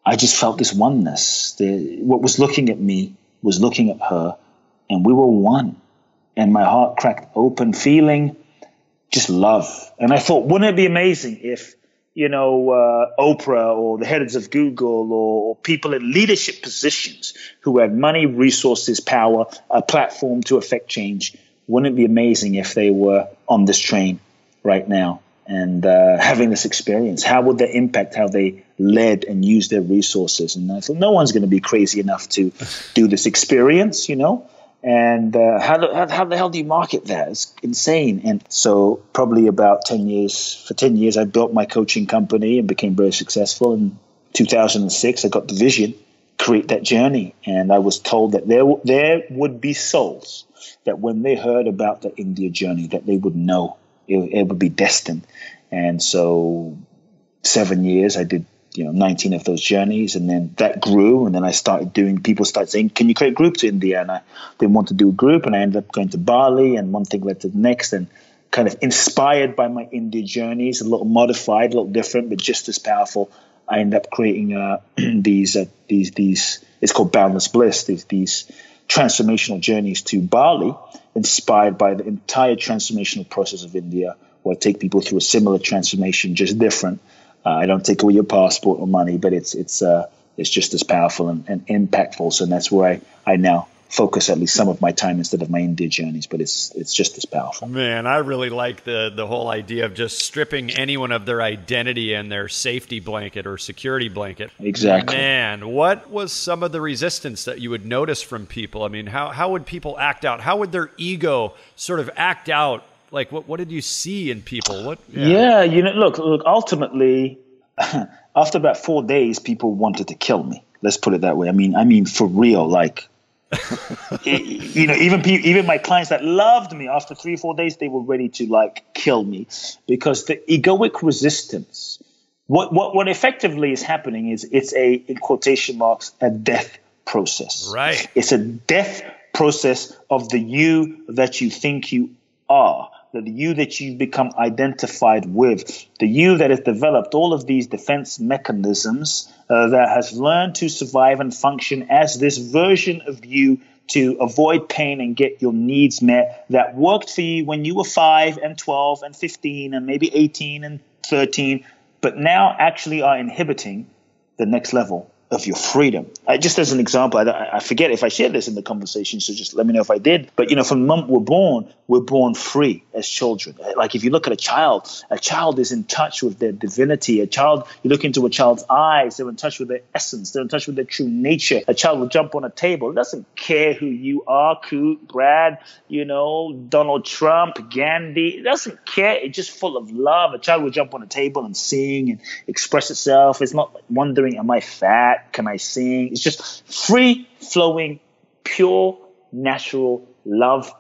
I just felt this oneness. The, what was looking at me was looking at her, and we were one. And my heart cracked open, feeling just love. And I thought, wouldn't it be amazing if you know, uh, Oprah or the heads of Google or, or, people in leadership positions who had money, resources, power, a platform to affect change wouldn't it be amazing if they were on this train right now and uh, having this experience? How would that impact how they led and used their resources? And I thought, no one's going to be crazy enough to do this experience, you know? And uh, how, how, how, the hell do you market that? It's insane. And so, probably about 10 years, for 10 years, I built my coaching company and became very successful. In 2006, I got the vision, create that journey. And I was told that there, there would be souls that when they heard about the India journey, that they would know it, it would be destined. And so, seven years, I did you know 19 of those journeys and then that grew and then i started doing people started saying can you create a group to india and i didn't want to do a group and i ended up going to bali and one thing led to the next and kind of inspired by my india journeys a little modified a little different but just as powerful i end up creating uh, these uh, these these it's called boundless bliss these these transformational journeys to Bali, inspired by the entire transformational process of India, where I take people through a similar transformation, just different. Uh, I don't take away your passport or money, but it's it's uh, it's just as powerful and, and impactful. So that's where I, I now focus at least some of my time instead of my India journeys, but it's it's just as powerful. Man, I really like the the whole idea of just stripping anyone of their identity and their safety blanket or security blanket. Exactly. Man, what was some of the resistance that you would notice from people? I mean, how how would people act out? How would their ego sort of act out? Like what what did you see in people? What Yeah, yeah you know, look, look, ultimately after about 4 days people wanted to kill me. Let's put it that way. I mean, I mean for real like you know, even people, even my clients that loved me after three or four days, they were ready to like kill me because the egoic resistance. What what what effectively is happening is it's a in quotation marks a death process. Right. It's a death process of the you that you think you are the you that you've become identified with, the you that has developed all of these defense mechanisms, uh, that has learned to survive and function as this version of you to avoid pain and get your needs met that worked for you when you were 5 and 12 and 15 and maybe 18 and 13, but now actually are inhibiting the next level of your freedom. Uh, just as an example, I, I, forget if I shared this in the conversation, so just let me know if I did. But you know, from the moment we're born, we're born free as children. Uh, like if you look at a child, a child is in touch with their divinity. A child, you look into a child's eyes, they're in touch with their essence, they're in touch with their true nature. A child will jump on a table, it doesn't care who you are, Kute, Brad, you know, Donald Trump, Gandhi. It doesn't care. It's just full of love. A child will jump on a table and sing and express itself. It's not wondering, am I fat? Can I sing? It's just free flowing, pure, natural love,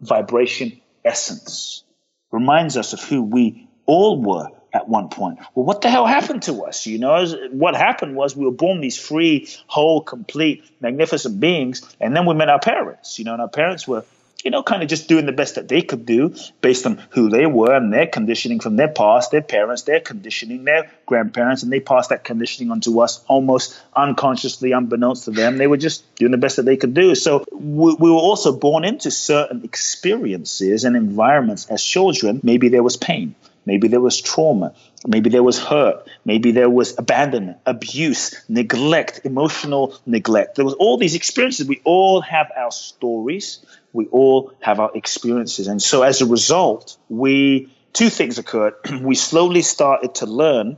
vibration, essence. Reminds us of who we all were at one point. Well, what the hell happened to us? You know, what happened was we were born these free, whole, complete, magnificent beings, and then we met our parents. You know, and our parents were you know, kind of just doing the best that they could do based on who they were and their conditioning from their past, their parents, their conditioning, their grandparents, and they passed that conditioning onto us almost unconsciously, unbeknownst to them. They were just doing the best that they could do. So we, we were also born into certain experiences and environments as children. Maybe there was pain. Maybe there was trauma. Maybe there was hurt. Maybe there was abandonment, abuse, neglect, emotional neglect. There was all these experiences. We all have our stories we all have our experiences. And so as a result, we two things occurred. we slowly started to learn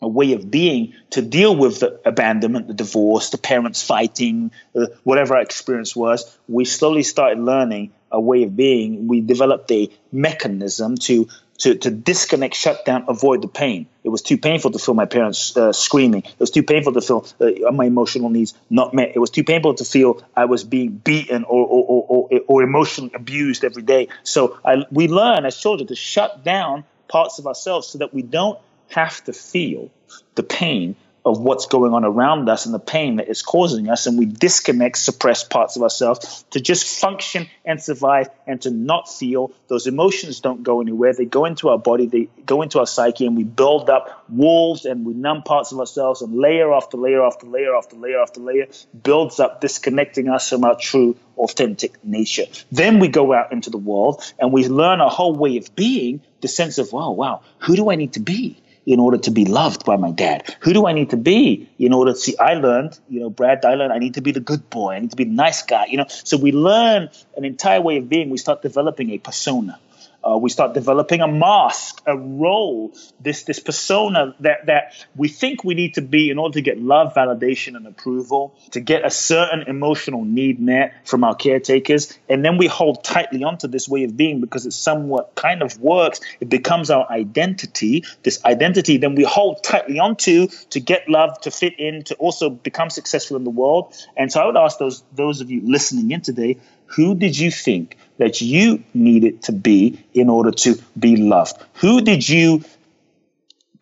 a way of being to deal with the abandonment, the divorce, the parents fighting, uh, whatever our experience was. We slowly started learning a way of being. We developed a mechanism to to, to disconnect, shut down, avoid the pain. It was too painful to feel my parents uh, screaming. It was too painful to feel uh, my emotional needs not met. It was too painful to feel I was being beaten or, or, or, or, emotionally abused every day. So I, we learn as children to shut down parts of ourselves so that we don't have to feel the pain of what's going on around us and the pain that is causing us, and we disconnect, suppress parts of ourselves to just function and survive and to not feel. Those emotions don't go anywhere. They go into our body, they go into our psyche, and we build up walls and we numb parts of ourselves, and layer after layer after layer after layer after layer builds up, disconnecting us from our true, authentic nature. Then we go out into the world and we learn a whole way of being, the sense of, wow, wow, who do I need to be? In order to be loved by my dad? Who do I need to be in order to see? I learned, you know, Brad, I learned I need to be the good boy. I need to be the nice guy, you know. So we learn an entire way of being. We start developing a persona. Uh, we start developing a mask, a role, this this persona that that we think we need to be in order to get love, validation, and approval, to get a certain emotional need met from our caretakers, and then we hold tightly onto this way of being because it somewhat kind of works. It becomes our identity. This identity, then we hold tightly onto to get love, to fit in, to also become successful in the world. And so I would ask those those of you listening in today, who did you think that you needed to be in order to be loved? Who did you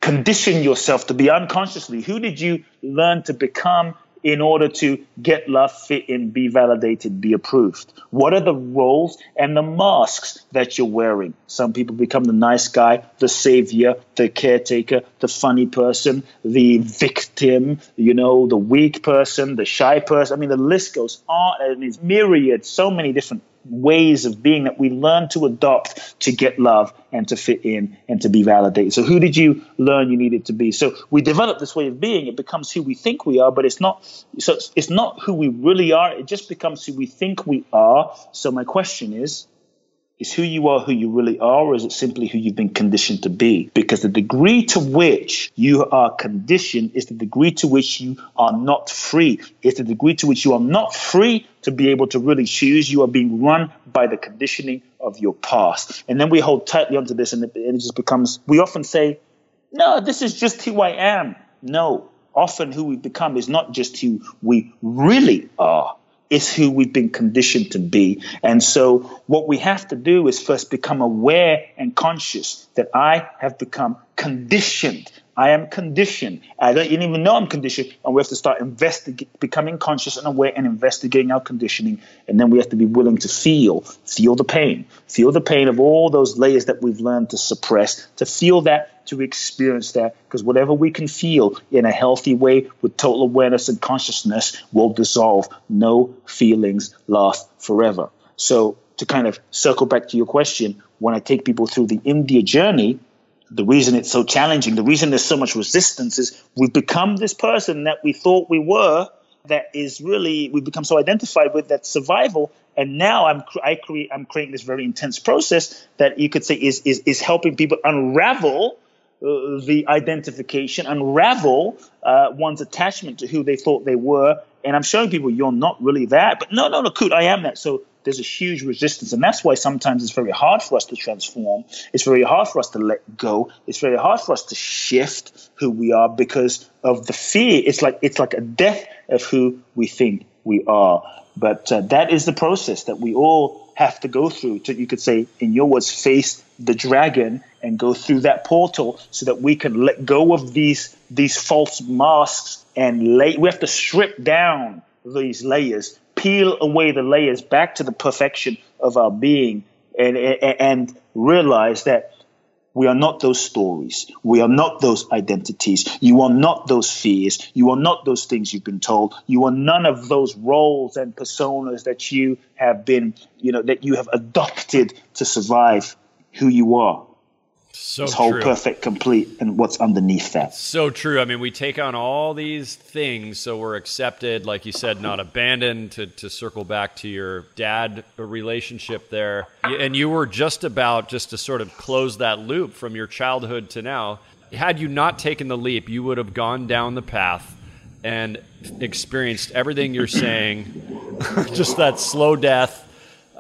condition yourself to be unconsciously? Who did you learn to become in order to get love, fit in, be validated, be approved? What are the roles and the masks that you're wearing? Some people become the nice guy, the savior, the caretaker, the funny person, the victim, you know, the weak person, the shy person. I mean, the list goes on and it's myriad, so many different ways of being that we learn to adopt to get love and to fit in and to be validated. So, who did you learn you needed to be? So, we develop this way of being. It becomes who we think we are, but it's not. So, it's not who we really are. It just becomes who we think we are. So, my question is is who you are who you really are, or is it simply who you've been conditioned to be? Because the degree to which you are conditioned is the degree to which you are not free. It's the degree to which you are not free to be able to really choose. You are being run by the conditioning of your past. And then we hold tightly onto this, and it, and it just becomes, we often say, no, this is just who I am. No, often who we become is not just who we really are is who we've been conditioned to be. And so what we have to do is first become aware and conscious that I have become conditioned I am conditioned. I don't even know I'm conditioned, and we have to start investigating, becoming conscious and aware, and investigating our conditioning. And then we have to be willing to feel, feel the pain, feel the pain of all those layers that we've learned to suppress, to feel that, to experience that. Because whatever we can feel in a healthy way with total awareness and consciousness will dissolve. No feelings last forever. So to kind of circle back to your question, when I take people through the India journey, the reason it's so challenging, the reason there's so much resistance is we've become this person that we thought we were that is really we've become so identified with that survival and now i'm i create i'm creating this very intense process that you could say is is, is helping people unravel uh, the identification unravel uh, one's attachment to who they thought they were. And i'm showing people you're not really that but no no no Kute, i am that. So there's a huge resistance and that's why sometimes it's very hard for us to transform. It's very hard for us to let go. It's very hard for us to shift who we are because of the fear. It's like it's like a death of who we think we are. But uh, that is the process that we all have to go through to you could say in your words face the dragon and go through that portal so that we can let go of these these false masks and lay we have to strip down these layers peel away the layers back to the perfection of our being and, and, and realize that we are not those stories. We are not those identities. You are not those fears. You are not those things you've been told. You are none of those roles and personas that you have been, you know, that you have adopted to survive who you are. So this whole true. perfect, complete, and what's underneath that. So true. I mean, we take on all these things so we're accepted, like you said, not abandoned. To, to circle back to your dad relationship there, and you were just about just to sort of close that loop from your childhood to now. Had you not taken the leap, you would have gone down the path and experienced everything you're saying, just that slow death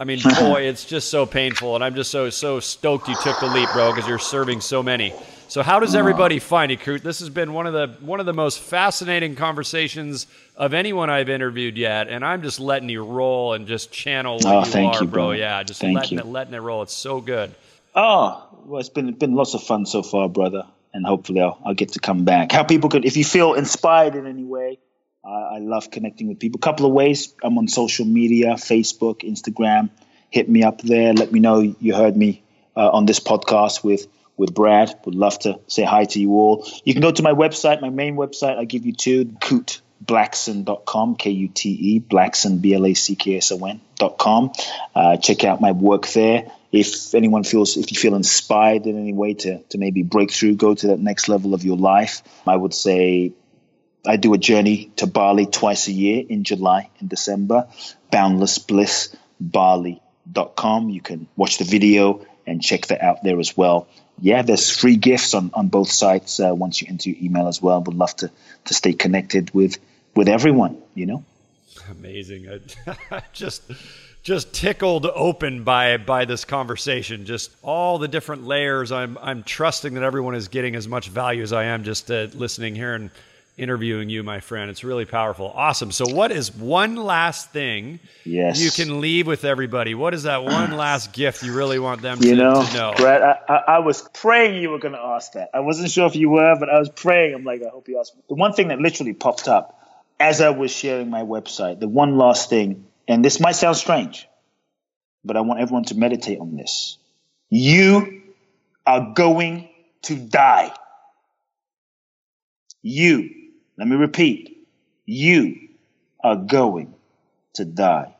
I mean, boy, it's just so painful, and I'm just so so stoked you took the leap, bro, because you're serving so many. So, how does everybody find you, Kute? This has been one of the one of the most fascinating conversations of anyone I've interviewed yet, and I'm just letting you roll and just channel what Oh, you thank are, you, bro. bro. Yeah, just Thank letting you. it letting it roll. It's so good. Oh, well, it's been been lots of fun so far, brother, and hopefully I'll, I'll get to come back. How people could, if you feel inspired in any way, uh, I love connecting with people. A couple of ways. I'm on social media: Facebook, Instagram. Hit me up there. Let me know you heard me uh, on this podcast with with Brad. Would love to say hi to you all. You can go to my website, my main website. I give you two, kuteblackson.com, K-U-T-E, Blackson, B-L-A-C-K-S-O-N dot com. Uh, check out my work there. If anyone feels, if you feel inspired in any way to, to maybe break through, go to that next level of your life, I would say I do a journey to Bali twice a year in July and December. Boundless Bliss Bali com. You can watch the video and check that out there as well. Yeah, there's free gifts on, on both sites uh, once you enter your email as well. Would love to to stay connected with with everyone. You know. Amazing. I, just just tickled open by by this conversation. Just all the different layers. I'm I'm trusting that everyone is getting as much value as I am just uh, listening here and interviewing you, my friend. It's really powerful. Awesome. So, what is one last thing Yes. you can leave with everybody? What is that one last gift you really want them to, know, to know? Brad, I, I, I was praying you were going to ask that. I wasn't sure if you were, but I was praying. I'm like, I hope you ask. The one thing that literally popped up as I was sharing my website, the one last thing, and this might sound strange, but I want everyone to meditate on this. You are going to die. You, let me repeat, you are going to die.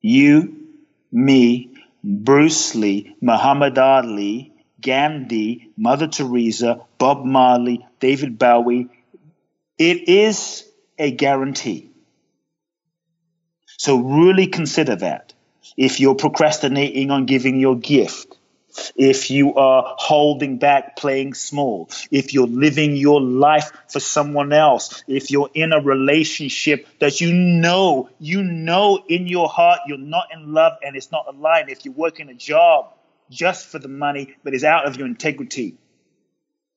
You, me, Bruce Lee, Muhammad Ali, Gandhi, Mother Teresa, Bob Marley, David Bowie. It is a guarantee. So really consider that. If you're procrastinating on giving your gift, if you are holding back playing small, if you're living your life for someone else, if you're in a relationship that you know, you know in your heart you're not in love and it's not aligned, if you're working a job just for the money but is out of your integrity,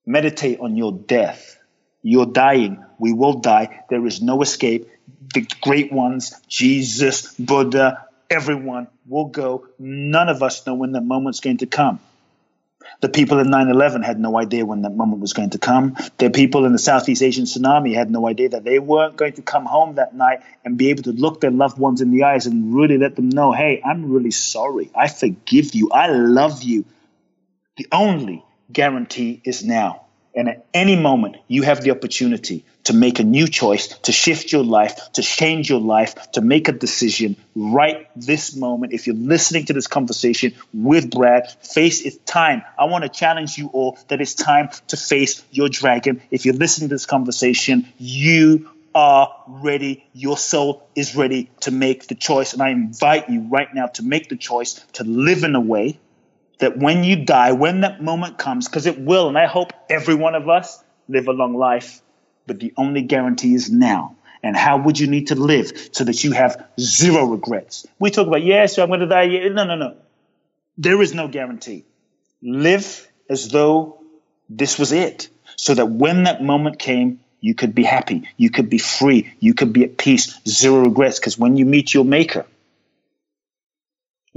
meditate on your death. You're dying. We will die. There is no escape. The great ones, Jesus, Buddha, everyone will go. None of us know when that moment's going to come. The people in 9 11 had no idea when that moment was going to come. The people in the Southeast Asian tsunami had no idea that they weren't going to come home that night and be able to look their loved ones in the eyes and really let them know, hey, I'm really sorry. I forgive you. I love you. The only guarantee is now. And at any moment, you have the opportunity to make a new choice, to shift your life, to change your life, to make a decision right this moment. If you're listening to this conversation with Brad, face it's time. I want to challenge you all that it's time to face your dragon. If you're listening to this conversation, you are ready. Your soul is ready to make the choice. And I invite you right now to make the choice to live in a way that when you die, when that moment comes, because it will, and I hope every one of us live a long life, but the only guarantee is now. And how would you need to live so that you have zero regrets? We talk about, yes, so I'm going to die. No, no, no. There is no guarantee. Live as though this was it, so that when that moment came, you could be happy, you could be free, you could be at peace, zero regrets. Because when you meet your maker,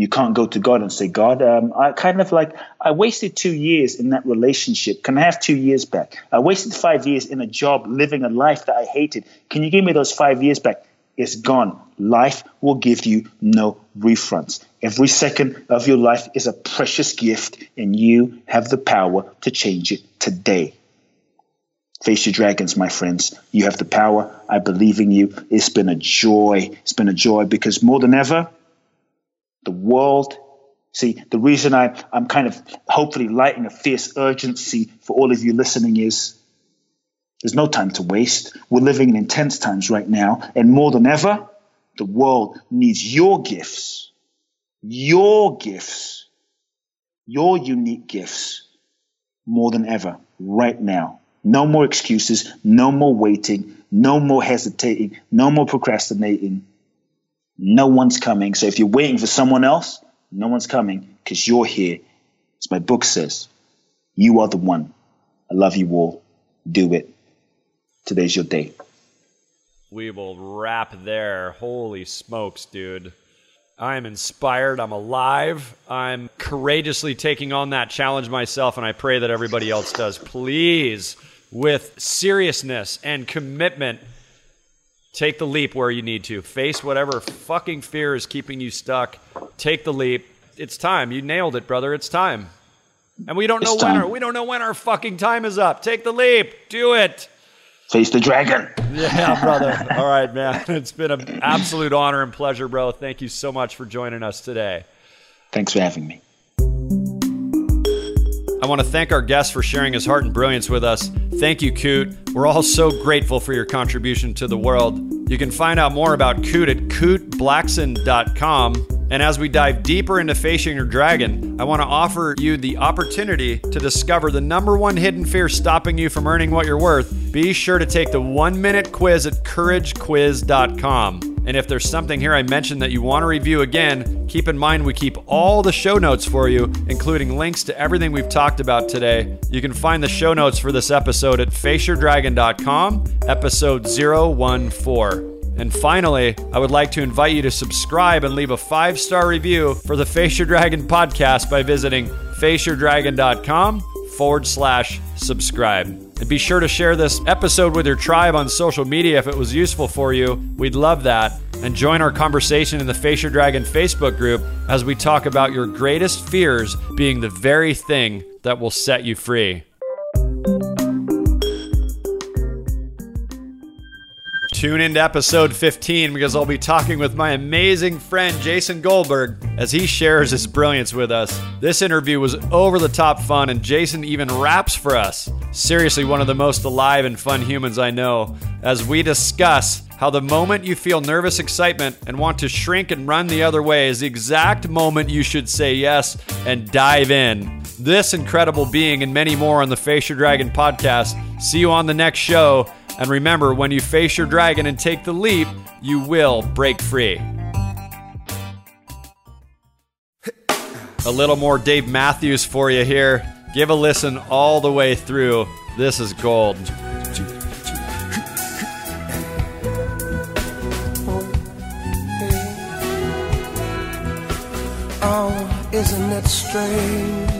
you can't go to God and say, God, um, I kind of like, I wasted two years in that relationship. Can I have two years back? I wasted five years in a job, living a life that I hated. Can you give me those five years back? It's gone. Life will give you no refunds. Every second of your life is a precious gift, and you have the power to change it today. Face your dragons, my friends. You have the power. I believe in you. It's been a joy. It's been a joy because more than ever, the world. See, the reason I, I'm kind of hopefully lighting a fierce urgency for all of you listening is there's no time to waste. We're living in intense times right now. And more than ever, the world needs your gifts, your gifts, your unique gifts more than ever right now. No more excuses, no more waiting, no more hesitating, no more procrastinating. No one's coming. So if you're waiting for someone else, no one's coming because you're here. As my book says, you are the one. I love you all. Do it. Today's your day. We will wrap there. Holy smokes, dude. I'm inspired. I'm alive. I'm courageously taking on that challenge myself, and I pray that everybody else does. Please, with seriousness and commitment, Take the leap where you need to. Face whatever fucking fear is keeping you stuck. Take the leap. It's time. You nailed it, brother. It's time. And we don't know It's when our we don't know when our fucking time is up. Take the leap. Do it. Face the dragon. Yeah, brother. All right, man. It's been an absolute honor and pleasure, bro. Thank you so much for joining us today. Thanks for having me. I want to thank our guest for sharing his heart and brilliance with us. Thank you, Kute. We're all so grateful for your contribution to the world. You can find out more about Kute at kuteblackson.com. And as we dive deeper into facing your dragon, I want to offer you the opportunity to discover the number one hidden fear stopping you from earning what you're worth. Be sure to take the one minute quiz at couragequiz.com. And if there's something here I mentioned that you want to review again, keep in mind we keep all the show notes for you, including links to everything we've talked about today. You can find the show notes for this episode at faceyourdragon.com, episode 014. And finally, I would like to invite you to subscribe and leave a five star review for the Face Your Dragon podcast by visiting faceyourdragon.com forward slash subscribe. And be sure to share this episode with your tribe on social media if it was useful for you. We'd love that. And join our conversation in the Face Your Dragon Facebook group as we talk about your greatest fears being the very thing that will set you free. Tune into episode 15 because I'll be talking with my amazing friend Jason Goldberg as he shares his brilliance with us. This interview was over the top fun, and Jason even raps for us. Seriously, one of the most alive and fun humans I know as we discuss how the moment you feel nervous excitement and want to shrink and run the other way is the exact moment you should say yes and dive in. This incredible being and many more on the Face Your Dragon podcast. See you on the next show. And remember, when you face your dragon and take the leap, you will break free. A little more Dave Matthews for you here. Give a listen all the way through. This is gold. Oh, isn't it strange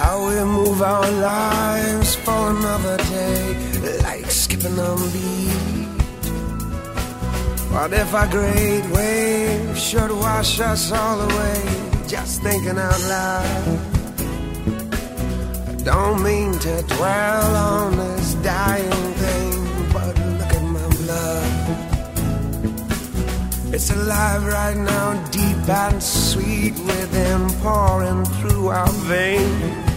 how we move our lives for another day, What if a great wave should wash us all away? Just thinking out loud. Don't mean to dwell on this dying thing, but look at my blood. It's alive right now, deep and sweet within, pouring through our veins.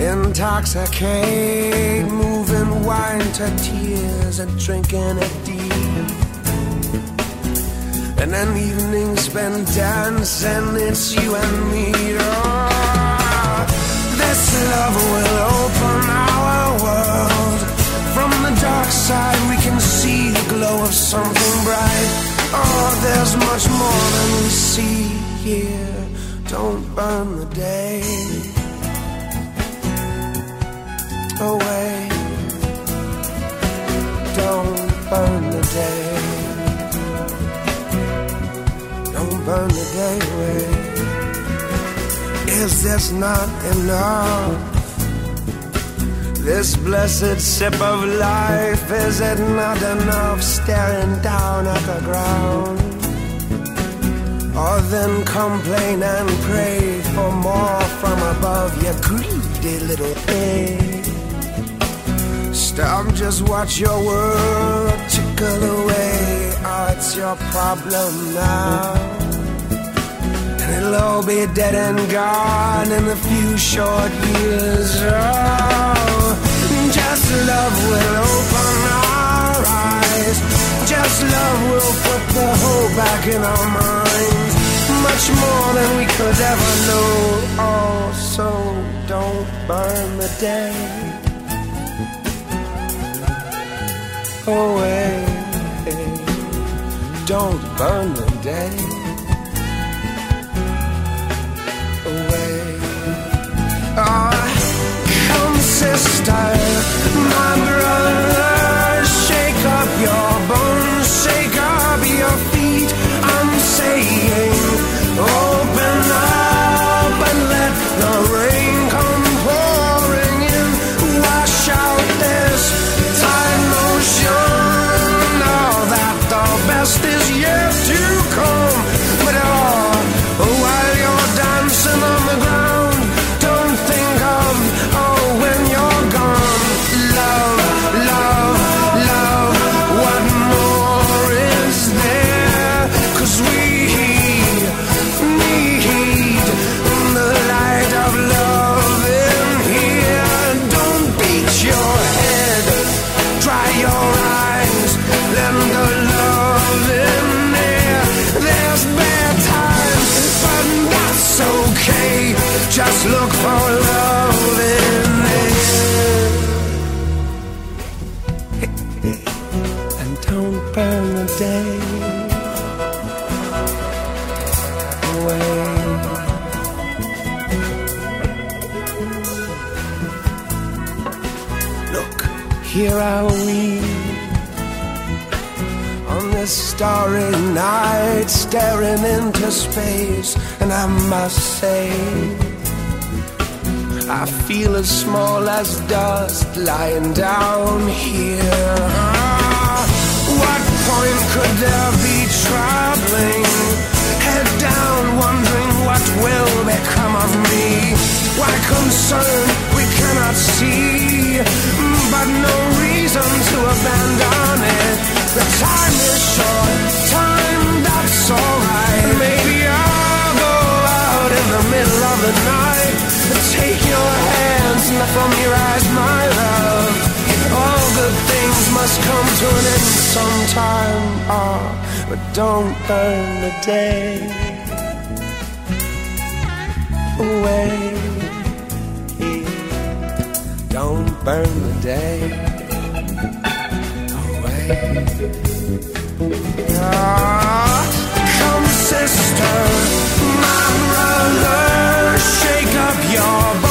Intoxicate, moving wine to tears and drinking it deep. And an evening spent dancing, it's you and me. Oh, this love will open our world. From the dark side, we can see the glow of something bright. Oh, there's much more than we see here. Don't burn the day away. Don't burn the day. Don't burn the day away. Is this not enough? This blessed sip of life, is it not enough staring down at the ground? Or then complain and pray for more from above, you greedy little pig. Stop, just watch your world trickle away. Oh, it's your problem now. And it'll all be dead and gone in a few short years. Oh, just love will open our eyes. Just love will put the hope back in our minds. Much more than we could ever know. Oh, so don't burn the day away. Don't burn the day away. Ah, come, sister, my brother, shake up your staring into space, and I must say, I feel as small as dust lying down here. What point could there be troubling? Head down, wondering what will become of me. Why concern we cannot see, to an end sometime. Ah, but don't burn the day away. Don't burn the day away. Ah, come, sister, my brother, shake up your